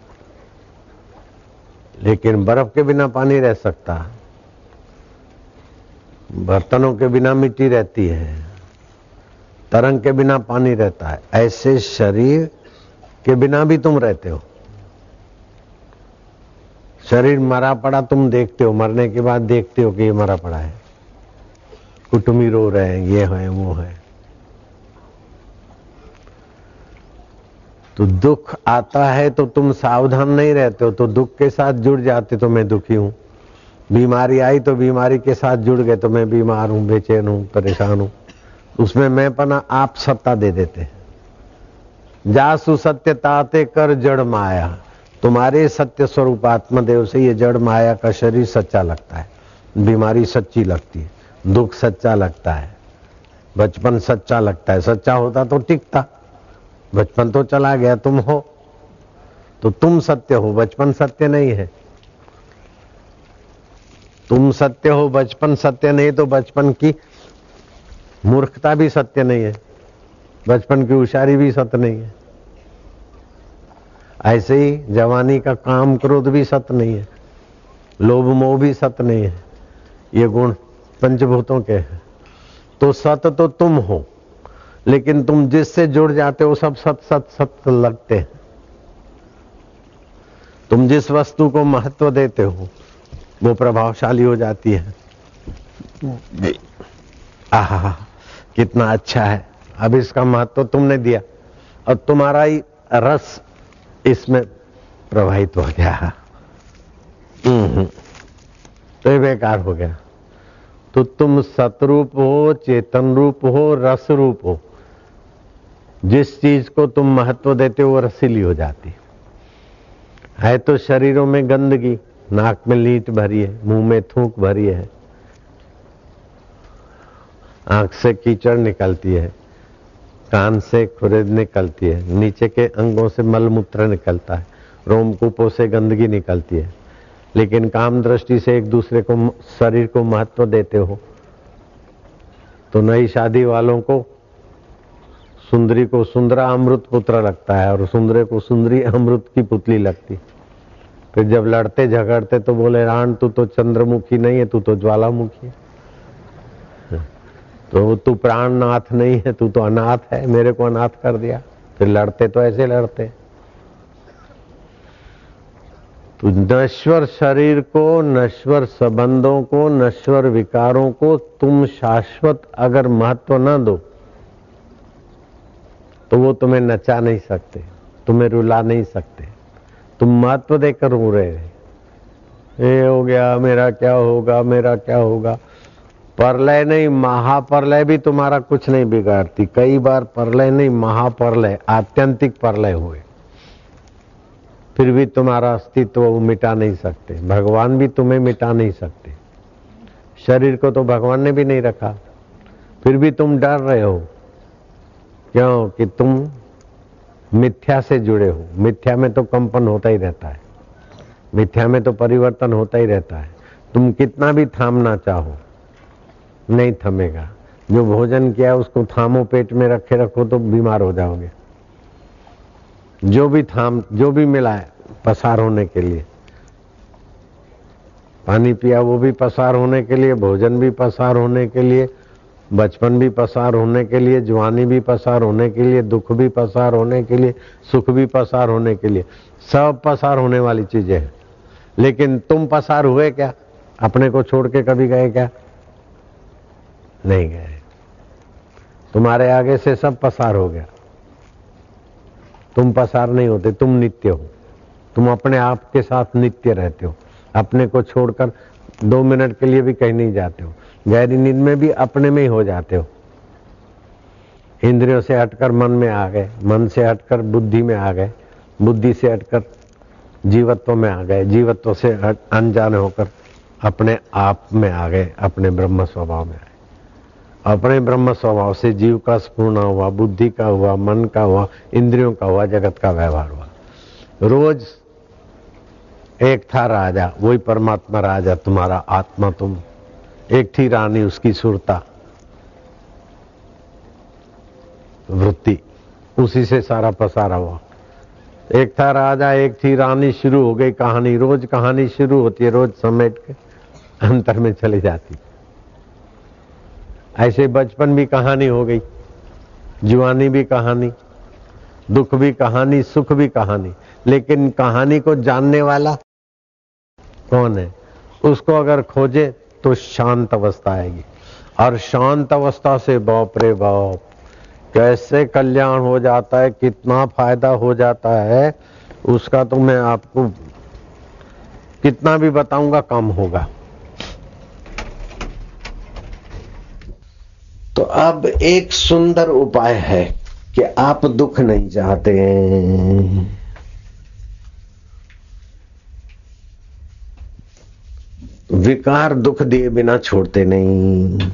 लेकिन बर्फ़ के बिना पानी रह सकता। बर्तनों के बिना मिट्टी रहती है। तरंग के बिना पानी रहता है। ऐसे शरीर के बिना भी तुम रहते हो। शरीर मरा पड़ा तुम देखते हो। मरने के बाद देखते हो कि ये मरा पड़ा है। कुटुमी रो रहे हैं, ये है, वो है। तो दुख आता है तो तुम सावधान नहीं रहते हो तो दुख के साथ जुड़ जाते तो मैं दुखी हूँ। बीमारी आई तो बीमारी के साथ जुड़ गए तो मैं बीमार हूँ, बेचैन हूँ, परेशान हूँ। उसमें मैं पना आप सत्ता दे देते जासु सत्य ताते कर जड़ माया। तुम्हारे सत्य स्वरूप आत्मदेव से ये जड़ माया का शरीर सच्चा लगता है। बीमारी सच्ची लगती है, दुख सच्चा लगता है, बचपन सच्चा लगता है। सच्चा होता तो टिकता। बचपन तो चला गया, तुम हो। तो तुम सत्य हो, बचपन सत्य नहीं है। तुम सत्य हो, बचपन सत्य नहीं तो बचपन की मूर्खता भी सत्य नहीं है। बचपन की होशियारी भी सत्य नहीं है। ऐसे ही जवानी का काम क्रोध भी सत्य नहीं है। लोभ मोह भी सत्य नहीं है। ये गुण पंचभूतों के हैं। तो सत्य तो तुम हो। लेकिन तुम जिससे जुड़ जाते हो, सब सत सत सत लगते हैं। तुम जिस वस्तु को महत्व देते हो, वो प्रभावशाली हो जाती है। आहा, कितना अच्छा है। अब इसका महत्व तुमने दिया, और तुम्हारा ही रस इसमें प्रवाहित हो गया। हम्म। तो ये बेकार हो गया। तो तुम सतरूप हो, चेतन रूप हो, रस रूप हो। जिस चीज़ को तुम महत्व देते हो, वो रसीली हो जाती है। तो शरीरों में गंदगी, नाक में लीट भरी है, मुँह में थूक भरी है, आँख से कीचड़ निकलती है, कान से खुरेद निकलती है, नीचे के अंगों से मलमूत्र निकलता है रोमकूपों से गंदगी निकलती है। लेकिन काम दृष्टि से एक दूसरे को शरीर को महत्व देते हो तो नई शादी वालों को सुंदरी को सुंदरा अमृत पुत्र लगता है और सुंदरे को सुंदरी अमृत की पुतली लगती फिर जब लड़ते झगड़ते तो बोले राण तू तो चंद्रमुखी नहीं है, तू तो ज्वालामुखी तो तू प्राणनाथ नहीं है, तू तो अनाथ है, मेरे को अनाथ कर दिया। फिर लड़ते तो ऐसे लड़ते। तो नश्वर शरीर को, नश्वर संबंधों को, नश्वर विकारों को तुम शाश्वत अगर महत्व न दो तो वो तुम्हें नचा नहीं सकते, तुम्हें रुला नहीं सकते। तुम महत्व देकर रो रहे ये हो गया, मेरा क्या होगा, मेरा क्या होगा? परलय नहीं, महाप्रलय भी तुम्हारा कुछ नहीं बिगाड़ती। कई बार परलय नहीं, महाप्रलय, आत्यंतिक परलय हुए। फिर भी तुम्हारा अस्तित्व वो मिटा नहीं सकते। भगवान भी तुम्हें मिटा नहीं सकते। शरीर को तो भगवान ने भी नहीं रखा। फिर भी तुम डर रहे हो। क्यों कि तुम मिथ्या से जुड़े हो। मिथ्या में तो कंपन होता ही रहता है। मिथ्या में तो परिवर्तन होता ही रहता है। तुम कितना भी थामना चाहो, नहीं थमेगा। जो भोजन किया उसको थामो, पेट में रखे रखो तो बीमार हो जाओगे। जो भी थाम, जो भी मिला है, पसार होने के लिए। पानी पिया, वो भी पसार होने के लिए। भोजन भी पसार होने के लिए। बचपन भी पसार होने के लिए, जवानी भी पसार होने के लिए, दुख भी पसार होने के लिए, सुख भी पसार होने के लिए। सब पसार होने वाली चीज़ें हैं। लेकिन तुम पसार हुए क्या? अपने को छोड़ के कभी गए क्या? नहीं गए। तुम्हारे आगे से सब पसार हो गया। तुम पसार नहीं होते, तुम नित्य हो। तुम अपने आप के साथ नित्य रहते हो। अपने को छोड़कर दो मिनट के लिए भी कहीं नहीं जाते हो। गहरी नींद में भी अपने में ही हो जाते हो। इंद्रियों से हटकर मन में आ गए। मन से हटकर बुद्धि में आ गए। बुद्धि से हटकर जीवत्व में आ गए। जीवत्व से अनजाने होकर अपने आप में आ गए। अपने ब्रह्म स्वभाव में आए। अपने ब्रह्म स्वभाव से जीव का स्पूर्ण हुआ, बुद्धि का हुआ, मन का हुआ, इंद्रियों का हुआ, जगत का व्यवहार हुआ। रोज एक था राजा, वही परमात्मा राजा, तुम्हारा आत्मा तुम। एक थी रानी, उसकी सुरता। वृत्ति, उसी से सारा पसारा हुआ। एक था राजा, एक थी रानी, शुरू हो गई कहानी। रोज कहानी शुरू होती है, रोज समेट के अंतर में चली जाती। ऐसे बचपन भी कहानी हो गई जुआनी भी कहानी, दुख भी कहानी, सुख भी कहानी। लेकिन कहानी को जानने वाला कौन है? उसको अगर खोजे तो शांत अवस्था आएगी। और शांत अवस्था से बाप रे बाप, कैसे कल्याण हो जाता है, कितना फ़ायदा हो जाता है, उसका तो मैं आपको कितना भी बताऊँगा, कम होगा। तो अब एक सुंदर उपाय है कि आप दुख नहीं चाहते विकार दुख दिए बिना छोड़ते नहीं।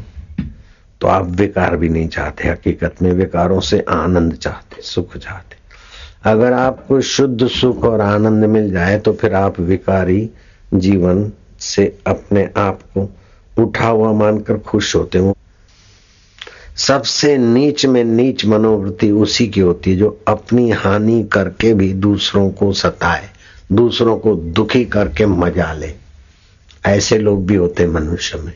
तो आप विकार भी नहीं चाहते, हकीकत में विकारों से आनंद चाहते, सुख चाहते। अगर आपको शुद्ध सुख और आनंद मिल जाए तो फिर आप विकारी जीवन से अपने आप को उठा हुआ मानकर खुश होते हो। सबसे नीच में नीच मनोवृत्ति उसी की होती है जो अपनी हानि करके भी दूसरों को सताए, दूसरों को दुखी करके मज़ा ले। ऐसे लोग भी होते मनुष्य में।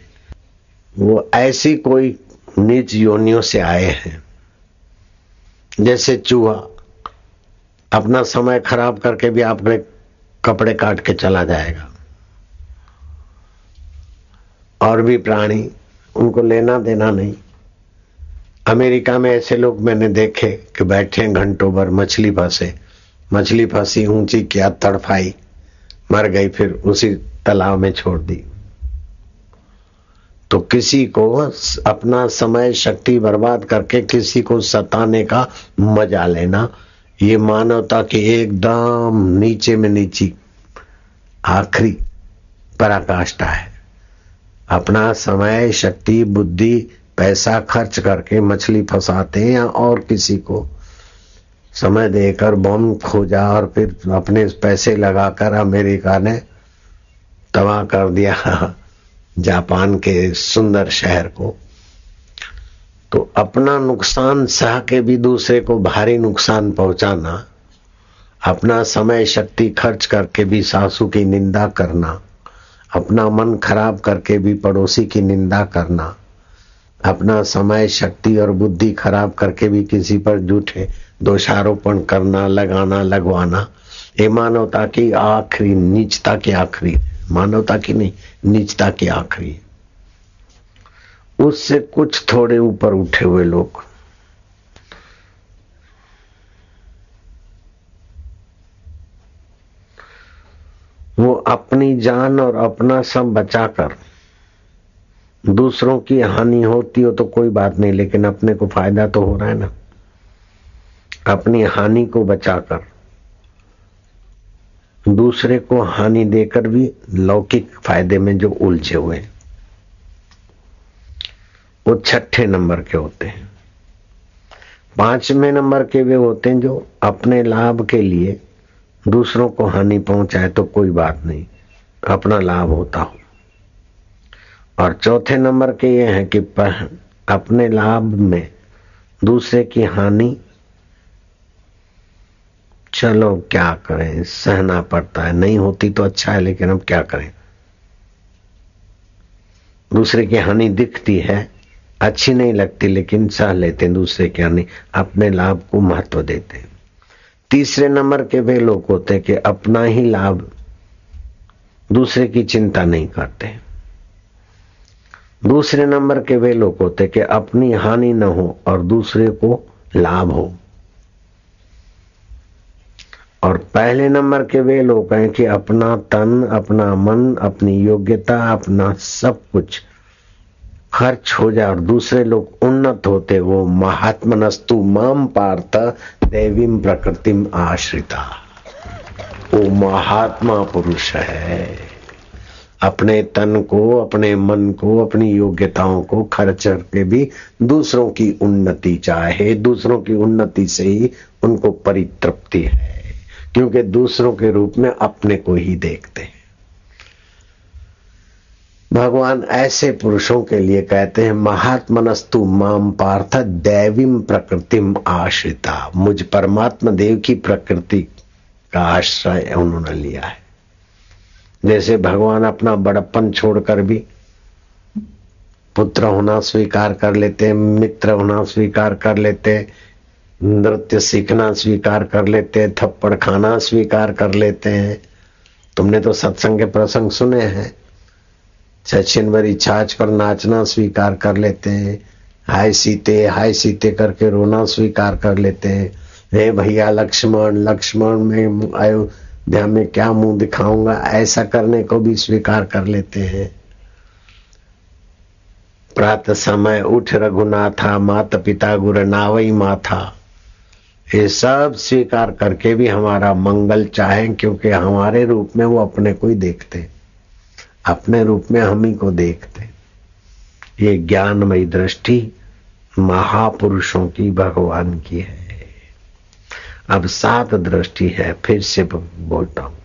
वो ऐसी कोई नीच योनियों से आए हैं। जैसे चूहा, अपना समय खराब करके भी आपने कपड़े काट के चला जाएगा। और भी प्राणी, उनको लेना देना नहीं। अमेरिका में ऐसे लोग मैंने देखे कि बैठे घंटों भर मछली फंसे। मछली फंसी, ऊँची क्या तड़फाई, मर गई, फिर उसी तालाब में छोड़ दी। तो किसी को अपना समय, शक्ति बर्बाद करके किसी को सताने का मज़ा लेना, ये मानवता की एकदम नीचे में नीची आखिरी पराकाष्ठा है। अपना समय, शक्ति, बुद्धि, पैसा खर्च करके मछली फंसाते हैं या और किसी को। समय देकर बम खोजा और फिर अपने पैसे लगाकर अमेरिका ने तबाह कर दिया जापान के सुंदर शहर को। तो अपना नुकसान सह के भी दूसरे को भारी नुकसान पहुंचाना, अपना समय शक्ति खर्च करके भी सासू की निंदा करना, अपना मन खराब करके भी पड़ोसी की निंदा करना, अपना समय शक्ति और बुद्धि खराब करके भी किसी पर झूठे दोषारोपण करना, लगाना, लगवाना, ये मानवता की आखिरी, नीचता की आखिरी मानवता की नहीं नीचता की आखिरी। उससे कुछ थोड़े ऊपर उठे हुए लोग। वो अपनी जान और अपना सब बचाकर दूसरों की हानि होती हो तो कोई बात नहीं, लेकिन अपने को फ़ायदा तो हो रहा है ना। अपनी हानि को बचाकर दूसरे को हानि देकर भी लौकिक फ़ायदे में जो उलझे हुए वो छठे नंबर के होते हैं। पाँचवें नंबर के वे होते हैं जो अपने लाभ के लिए दूसरों को हानि पहुँचाए तो कोई बात नहीं, अपना लाभ होता हो। और चौथे नंबर के ये हैं कि अपने लाभ में दूसरे की हानि चलो क्या करें? सहना पड़ता है। नहीं होती तो अच्छा है, लेकिन हम क्या करें? दूसरे की हानि दिखती है, अच्छी नहीं लगती, लेकिन सह लेते हैं दूसरे की हानि। अपने लाभ को महत्व देते हैं। तीसरे नंबर के वे लोग होते हैं कि अपना ही लाभ दूसरे की चिंता नहीं करते दूसरे नंबर के वे लोग होते कि अपनी हानि न हो और दूसरे को लाभ हो। और पहले नंबर के वे लोग हैं कि अपना तन, अपना मन, अपनी योग्यता, अपना सब कुछ खर्च हो जाए और दूसरे लोग उन्नत होते, वो महात्मनस्तु माम पार्थ देवीम प्रकृतिम आश्रिता। वो महात्मा पुरुष है। अपने तन को, अपने मन को, अपनी योग्यताओं को खर्च करके भी दूसरों की उन्नति चाहे, दूसरों की उन्नति से ही उनको परितृप्ति है। क्योंकि दूसरों के रूप में अपने को ही देखते हैं। भगवान ऐसे पुरुषों के लिए कहते हैं, महात्मनस्तु माम पार्थ दैवीम प्रकृतिम आश्रिता। मुझ परमात्मा देव की प्रकृति का आश्रय उन्होंने लिया है। जैसे भगवान अपना बड़प्पन छोड़कर भी पुत्र होना स्वीकार कर लेते मित्र होना स्वीकार कर लेते नृत्य सीखना स्वीकार कर लेते हैं, थप्पड़ खाना स्वीकार कर लेते हैं। तुमने तो सत्संग के प्रसंग सुने हैं। सचिन भरी छाछ पर नाचना स्वीकार कर लेते हैं। हाय सीते हाय सीते करके रोना स्वीकार कर लेते हैं। हे भैया, लक्ष्मण लक्ष्मण में अयोध्या में क्या मुँह दिखाऊँगा? ऐसा करने को भी स्वीकार कर लेते हैं। प्रातः समय उठ रघुनाथा, मात पिता गुरु नावई माथा। ये सब स्वीकार करके भी हमारा मंगल चाहे, क्योंकि हमारे रूप में वो अपने को ही देखते अपने रूप में हम ही को देखते ये ज्ञानमयी दृष्टि महापुरुषों की भगवान की है। अब सात दृष्टि है, फिर से बोलता हूँ।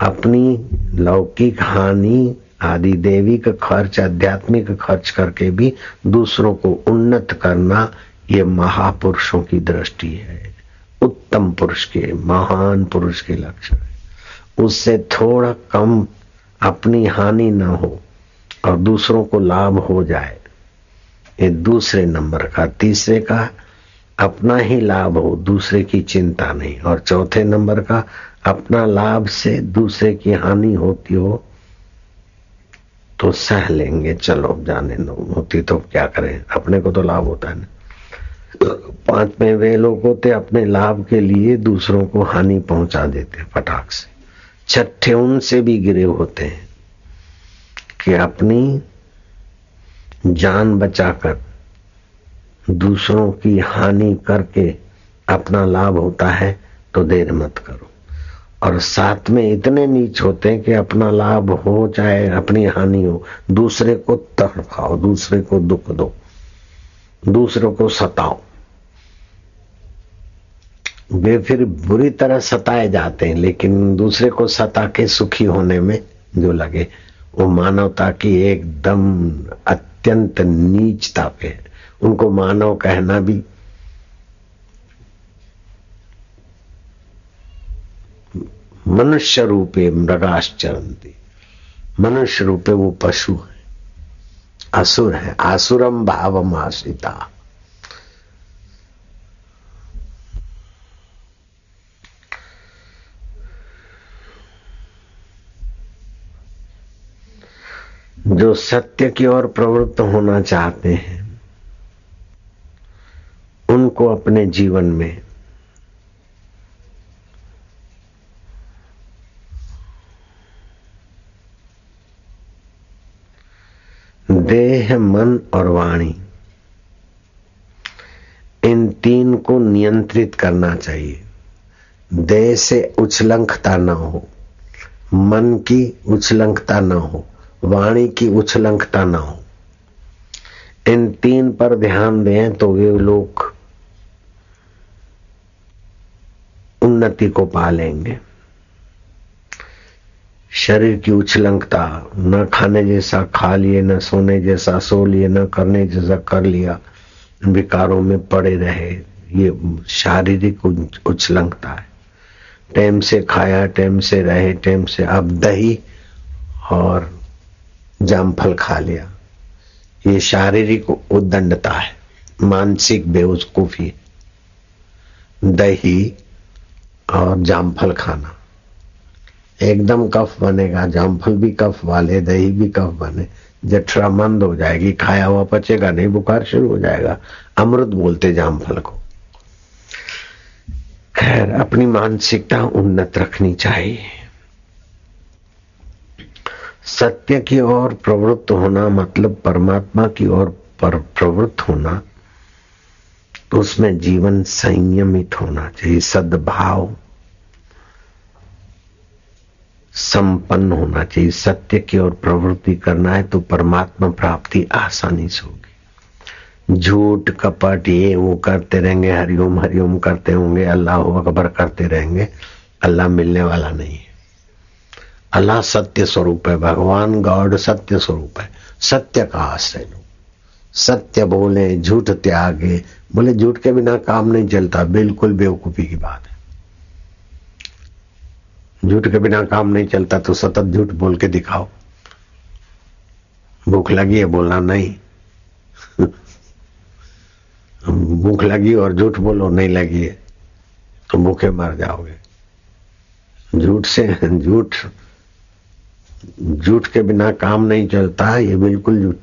अपनी लौकिक हानि आदि देवी का खर्च, आध्यात्मिक खर्च करके भी दूसरों को उन्नत करना ये महापुरुषों की दृष्टि है। उत्तम पुरुष के, महान पुरुष के लक्षण है। उससे थोड़ा कम अपनी हानि न हो और दूसरों को लाभ हो जाए। ये दूसरे नंबर का, तीसरे का अपना ही लाभ हो, दूसरे की चिंता नहीं। और चौथे नंबर का अपना लाभ से दूसरे की हानि होती हो तो सह लेंगे, चलो जाने होती तो क्या करें? अपने को तो लाभ होता है ना। पाँच में वे लोग होते, अपने लाभ के लिए दूसरों को हानि पहुँचा देते फटाक से। छठे उनसे भी गिरे होते हैं कि अपनी जान बचाकर दूसरों की हानि करके अपना लाभ होता है तो देर मत करो। और साथ में इतने नीच होते हैं कि अपना लाभ हो चाहे अपनी हानि हो, दूसरे को तड़फाओ, दूसरे को दुख दो। दूसरों को सताओ। वे फिर बुरी तरह सताए जाते हैं, लेकिन दूसरे को सता के सुखी होने में जो लगे, वो मानवता की एकदम अत्यंत नीचता पे उनको मानव कहना भी मनुष्य रूपे मृगाश्चरंती। मनुष्य रूपे वो पशु है। असुर है। आसुरम भावम आश्रिता जो सत्य की ओर प्रवृत्त होना चाहते हैं, उनको अपने जीवन में मन और वाणी। इन तीन को नियंत्रित करना चाहिए। देह से उछलंकता न हो, मन की उछलंकता न हो, वाणी की उछलंकता न हो। इन तीन पर ध्यान दें तो वे लोग उन्नति को पा लेंगे शरीर की उछलंकता न खाने जैसा खा लिए, न सोने जैसा सो लिए, न करने जैसा कर लिया विकारों में पड़े रहे, ये शारीरिक उछलंकता है। टाइम से खाया, टाइम से रहे, टाइम से अब दही और जामफल खा लिया। ये शारीरिक उद्दंडता है, मानसिक बेवकूफ़ी दही और जामफल खाना। एकदम कफ बनेगा, जामफल भी कफ वाले, दही भी कफ बने जठरा मंद हो जाएगी, खाया हुआ पचेगा नहीं, बुखार शुरू हो जाएगा। अमृत बोलते जामफल को। खैर, अपनी मानसिकता उन्नत रखनी चाहिए। सत्य की ओर प्रवृत्त होना मतलब परमात्मा की ओर पर प्रवृत्त होना तो उसमें जीवन संयमित होना चाहिए, सद्भाव। संपन्न होना चाहिए। सत्य की ओर प्रवृत्ति करना है तो परमात्मा प्राप्ति आसानी से होगी। झूठ, कपट, ये, वो करते रहेंगे, हरिओम हरिओम करते होंगे, अल्लाह अकबर करते रहेंगे, अल्लाह मिलने वाला नहीं है। अल्लाह सत्य स्वरूप है, भगवान गॉड सत्य स्वरूप है। सत्य का आश्रय लो। सत्य बोले, झूठ त्यागे, बोले, झूठ के बिना काम नहीं चलता, बिल्कुल बेवकूफ़ी की बात है। झूठ के बिना काम नहीं चलता तो सतत झूठ बोल के दिखाओ। भूख लगी है बोलना नहीं। भूख लगी और झूठ बोलो, नहीं लगी है तो भूखे मर जाओगे। झूठ से, झूठ झूठ के बिना काम नहीं चलता, ये बिल्कुल झूठ,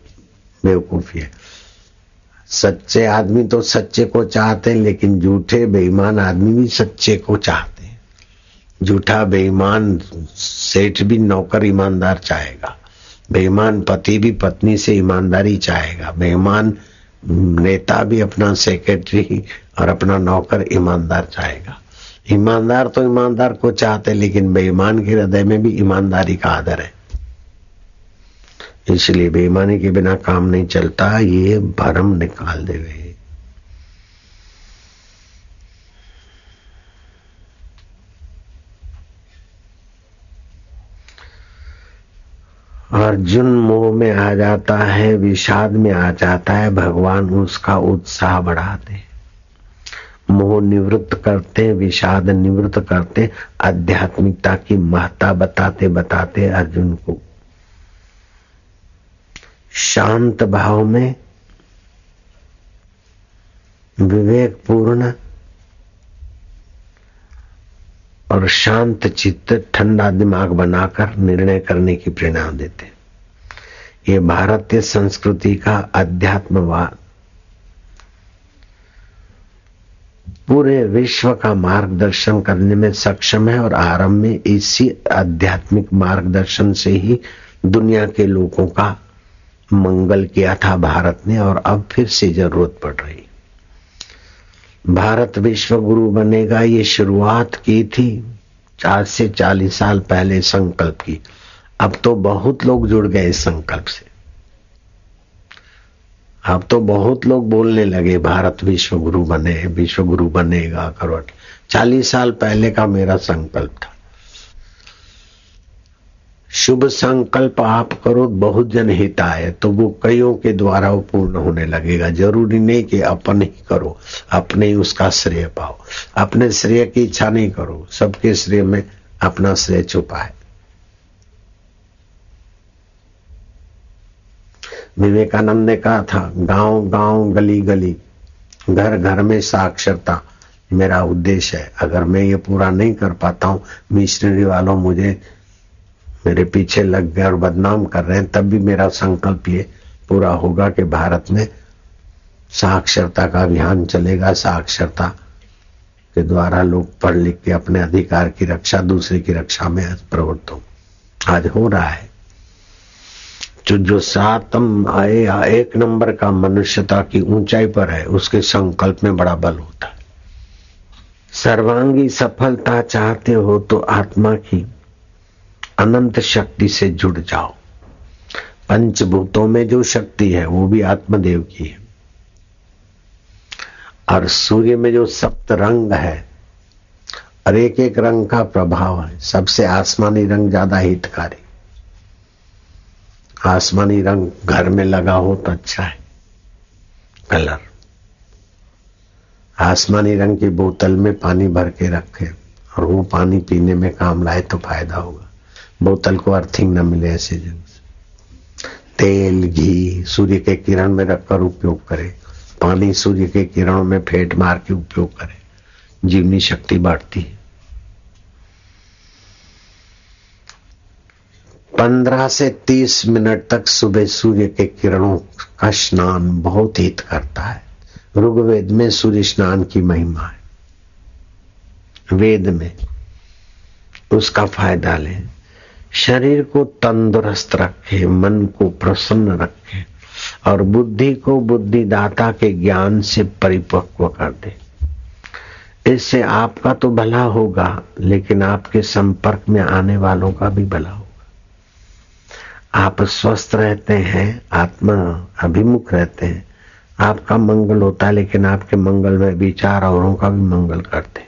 बेवकूफ़ी है। सच्चे आदमी तो सच्चे को चाहते हैं, लेकिन झूठे, बेईमान आदमी भी सच्चे को चाहते झूठा, बेईमान सेठ भी नौकर ईमानदार चाहेगा। बेईमान पति भी पत्नी से ईमानदारी चाहेगा। बेईमान नेता भी अपना सेक्रेटरी और अपना नौकर ईमानदार चाहेगा। ईमानदार तो ईमानदार को चाहते, लेकिन बेईमान के हृदय में भी ईमानदारी का आदर है। इसलिए बेईमानी के बिना काम नहीं चलता, ये भरम निकाल देवे। अर्जुन मोह में आ जाता है, विषाद में आ जाता है, भगवान उसका उत्साह बढ़ाते मोह निवृत्त करते विषाद निवृत्त करते आध्यात्मिकता की महत्ता बताते बताते अर्जुन को। शांत भाव में विवेक पूर्ण और शांत चित्त ठंडा दिमाग बनाकर निर्णय करने की प्रेरणा देते ये भारतीय संस्कृति का अध्यात्मवाद। पूरे विश्व का मार्गदर्शन करने में सक्षम है और आरंभ में इसी आध्यात्मिक मार्गदर्शन से ही दुनिया के लोगों का मंगल किया था भारत ने और अब फिर से ज़रूरत पड़ रही भारत विश्व गुरु बनेगा, ये शुरुआत की थी। चार से चालीस साल पहले संकल्प की। अब तो बहुत लोग जुड़ गए इस संकल्प से। अब तो बहुत लोग बोलने लगे, भारत विश्व गुरु बने विश्व गुरु बनेगा करवट चालीस साल पहले का मेरा संकल्प था। शुभ संकल्प आप करो, बहुत जन हिताय। तो वो कईयों के द्वारा वो पूर्ण होने लगेगा। ज़रूरी नहीं कि अपन ही करो, अपने ही उसका श्रेय पाओ। अपने श्रेय की इच्छा नहीं करो, सबके श्रेय में अपना श्रेय छुपा है। विवेकानंद ने कहा था, गाँव गाँव, गली गली, घर घर में साक्षरता मेरा उद्देश्य है। अगर मैं ये पूरा नहीं कर पाता हूँ, मिशनरी वालों मुझे मेरे पीछे लग गए और बदनाम कर रहे हैं, तब भी मेरा संकल्प ये पूरा होगा कि भारत में साक्षरता का अभियान चलेगा, साक्षरता के द्वारा लोग पढ़ लिख के अपने अधिकार की रक्षा, दूसरे की रक्षा में प्रवृत्त हो। आज हो रहा है। जो जो सातम आए एक नंबर का मनुष्यता की ऊंचाई पर है, उसके संकल्प में बड़ा बल होता है। सर्वांगी सफलता चाहते हो तो आत्मा की अनंत शक्ति से जुड़ जाओ। पंचभूतों में जो शक्ति है, वो भी आत्मदेव की है। और सूर्य में जो सप्त रंग है, और एक एक रंग का प्रभाव है, सबसे आसमानी रंग ज़्यादा हितकारी। आसमानी रंग घर में लगा हो तो अच्छा है। कलर। आसमानी रंग की बोतल में पानी भर के रखे, और वो पानी पीने में काम लाए तो फ़ायदा होगा। बोतल को अर्थिंग न मिले ऐसे जगह तेल, घी, सूर्य के किरण में रखकर उपयोग करें। पानी सूर्य के किरणों में फेंट मार के उपयोग करें। जीवनी शक्ति बढ़ती है। पंद्रह से तीस मिनट तक सुबह सूर्य के किरणों का स्नान बहुत हित करता है। ऋग्वेद में सूर्य स्नान की महिमा है। वेद में उसका फ़ायदा लें। शरीर को तंदुरुस्त रखे, मन को प्रसन्न रखे और बुद्धि को बुद्धिदाता के ज्ञान से परिपक्व कर दे। इससे आपका तो भला होगा, लेकिन आपके संपर्क में आने वालों का भी भला होगा। आप स्वस्थ रहते हैं, आत्मा अभिमुख रहते हैं। आपका मंगल होता है, लेकिन आपके मंगल में विचार औरों का भी मंगल करते हैं।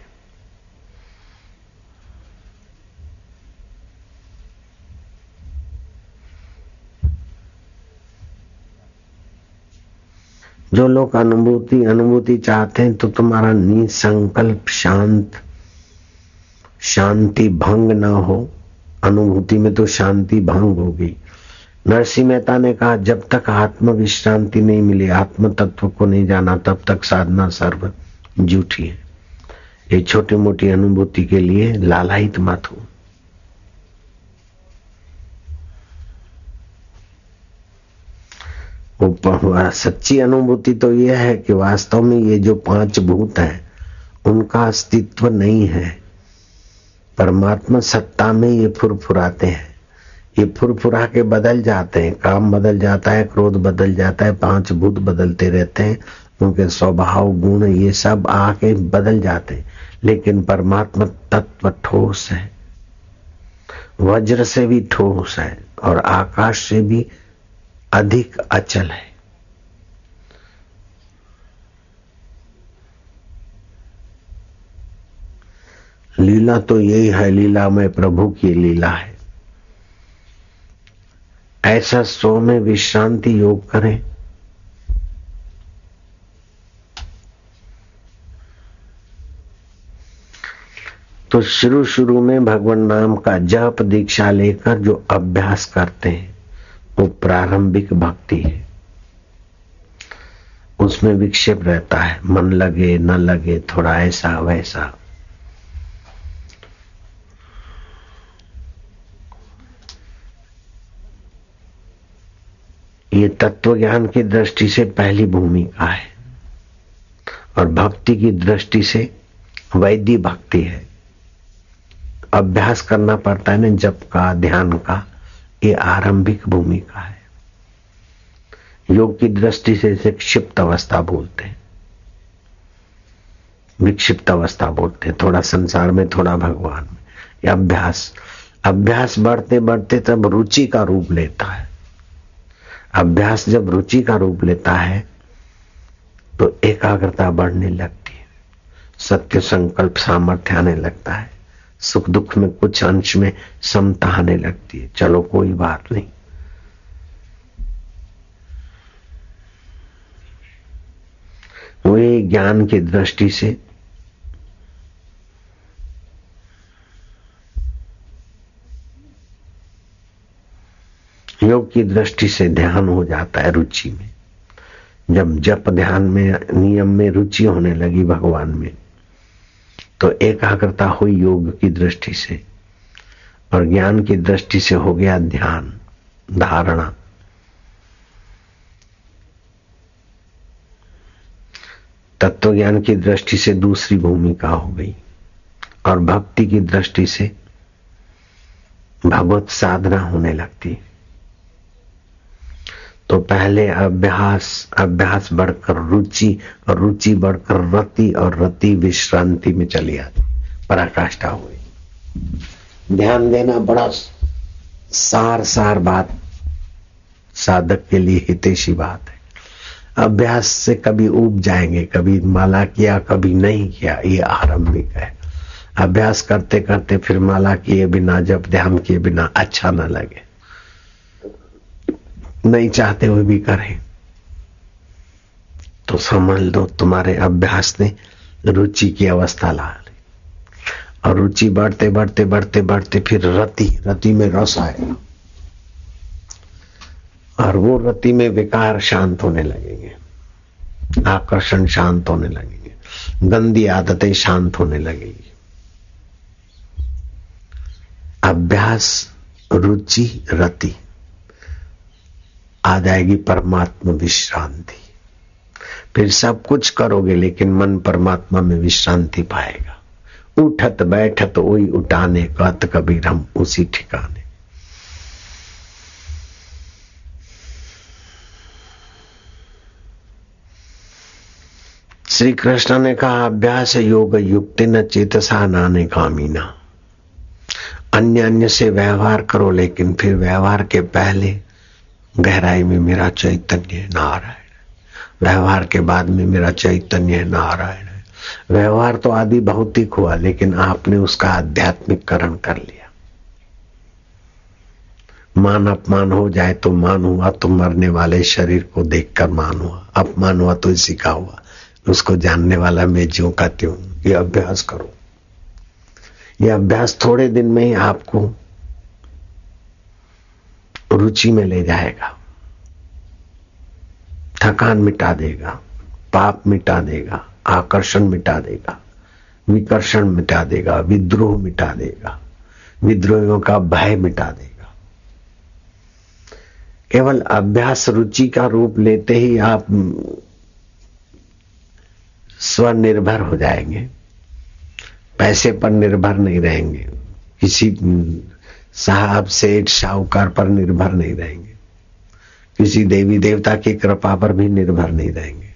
जो लोग अनुभूति अनुभूति चाहते हैं तो तुम्हारा निसंकल्प शांत, शांति भंग ना हो। अनुभूति में तो शांति भंग होगी। नरसिंह मेहता ने कहा, जब तक आत्म विश्रांति नहीं मिली आत्म तत्व को नहीं जाना, तब तक साधना सर्व झूठी है। ये छोटी मोटी अनुभूति के लिए लालायित मत हो। सच्ची अनुभूति तो यह है कि वास्तव में ये जो पाँच भूत हैं, उनका अस्तित्व नहीं है। परमात्मा सत्ता में ये फुरफुराते हैं। ये फुरफुरा के बदल जाते हैं, काम बदल जाता है, क्रोध बदल जाता है, पाँच भूत बदलते रहते हैं, उनके स्वभाव, गुण, ये सब आके बदल जाते हैं। लेकिन परमात्मा तत्व ठोस है। वज्र से भी ठोस है और आकाश से भी अधिक अचल है। लीला तो यही है, लीला में प्रभु की लीला है। ऐसा सो में विश्रांति योग करें। तो शुरू शुरू में भगवान नाम का जप दीक्षा लेकर जो अभ्यास करते हैं वो प्रारंभिक भक्ति है। उसमें विक्षेप रहता है। मन लगे, न लगे, थोड़ा ऐसा, वैसा। ये तत्व ज्ञान की दृष्टि से पहली भूमिका है। और भक्ति की दृष्टि से वैद्य भक्ति है। अभ्यास करना पड़ता है ना जप का, ध्यान का। ये आरंभिक भूमिका है। योग की दृष्टि से इसे क्षिप्त अवस्था बोलते हैं। विक्षिप्त अवस्था बोलते हैं, थोड़ा संसार में, थोड़ा भगवान में। या अभ्यास अभ्यास बढ़ते बढ़ते तब रुचि का रूप लेता है। अभ्यास जब रुचि का रूप लेता है तो एकाग्रता बढ़ने लगती है। सत्य संकल्प सामर्थ्य आने लगता है। सुख दुख में कुछ अंश में समता आने लगती है। चलो कोई बात नहीं। वे ज्ञान की दृष्टि से योग की दृष्टि से ध्यान हो जाता है रुचि में। जब जप ध्यान में, नियम में रुचि होने लगी भगवान में तो एकाग्रता हुई योग की दृष्टि से और ज्ञान की दृष्टि से हो गया ध्यान, धारणा। तत्व ज्ञान की दृष्टि से दूसरी भूमिका हो गई और भक्ति की दृष्टि से भगवत साधना होने लगती। तो पहले अभ्यास अभ्यास बढ़कर रुचि, और रुचि बढ़कर रति, और रति विश्रांति में चली आती, पराकाष्ठा हुई। ध्यान देना बड़ा सार सार बात, साधक के लिए हितेशी बात है। अभ्यास से कभी उब जाएँगे, कभी माला किया, कभी नहीं किया, ये आरंभिक है। अभ्यास करते करते फिर माला किए बिना, जब ध्यान किए बिना अच्छा ना लगे। नहीं चाहते हुए भी करें तो समझ लो तुम्हारे अभ्यास ने रुचि की अवस्था ला ली। और रुचि बढ़ते बढ़ते बढ़ते बढ़ते फिर रति रति में रस आएगा और वो रति में विकार शांत होने लगेंगे। आकर्षण शांत होने लगेंगे। गंदी आदतें शांत होने लगेंगी। अभ्यास, रुचि, रति। आ जाएगी परमात्मा विश्रांति। फिर सब कुछ करोगे, लेकिन मन परमात्मा में विश्रांति पाएगा। उठत बैठत वही उठाने, कत कबीर हम उसी ठिकाने। श्री कृष्ण ने कहा, अभ्यास योग युक्ति न चेतसा नाने कामीना। अन्य अन्य से व्यवहार करो, लेकिन फिर व्यवहार के पहले गहराई में मेरा चैतन्य नारायण व्यवहार के बाद में मेरा चैतन्य नारायण है। व्यवहार तो आदि भौतिक हुआ, लेकिन आपने उसका आध्यात्मिककरण कर लिया। मान अपमान हो जाए तो मान हुआ तो मरने वाले शरीर को देखकर मान हुआ। अपमान हुआ तो इसी का हुआ। उसको जानने वाला मैं ज्यो का त्यों ये अभ्यास करो। ये अभ्यास थोड़े दिन में ही आपको रुचि में ले जाएगा। थकान मिटा देगा, पाप मिटा देगा, आकर्षण मिटा देगा, विकर्षण मिटा देगा, विद्रोह मिटा देगा, विद्रोहियों का भय मिटा देगा। केवल अभ्यास रुचि का रूप लेते ही आप स्वनिर्भर हो जाएँगे। पैसे पर निर्भर नहीं रहेंगे। किसी साहब सेठ शाहूकार पर निर्भर नहीं रहेंगे। किसी देवी देवता की कृपा पर भी निर्भर नहीं रहेंगे।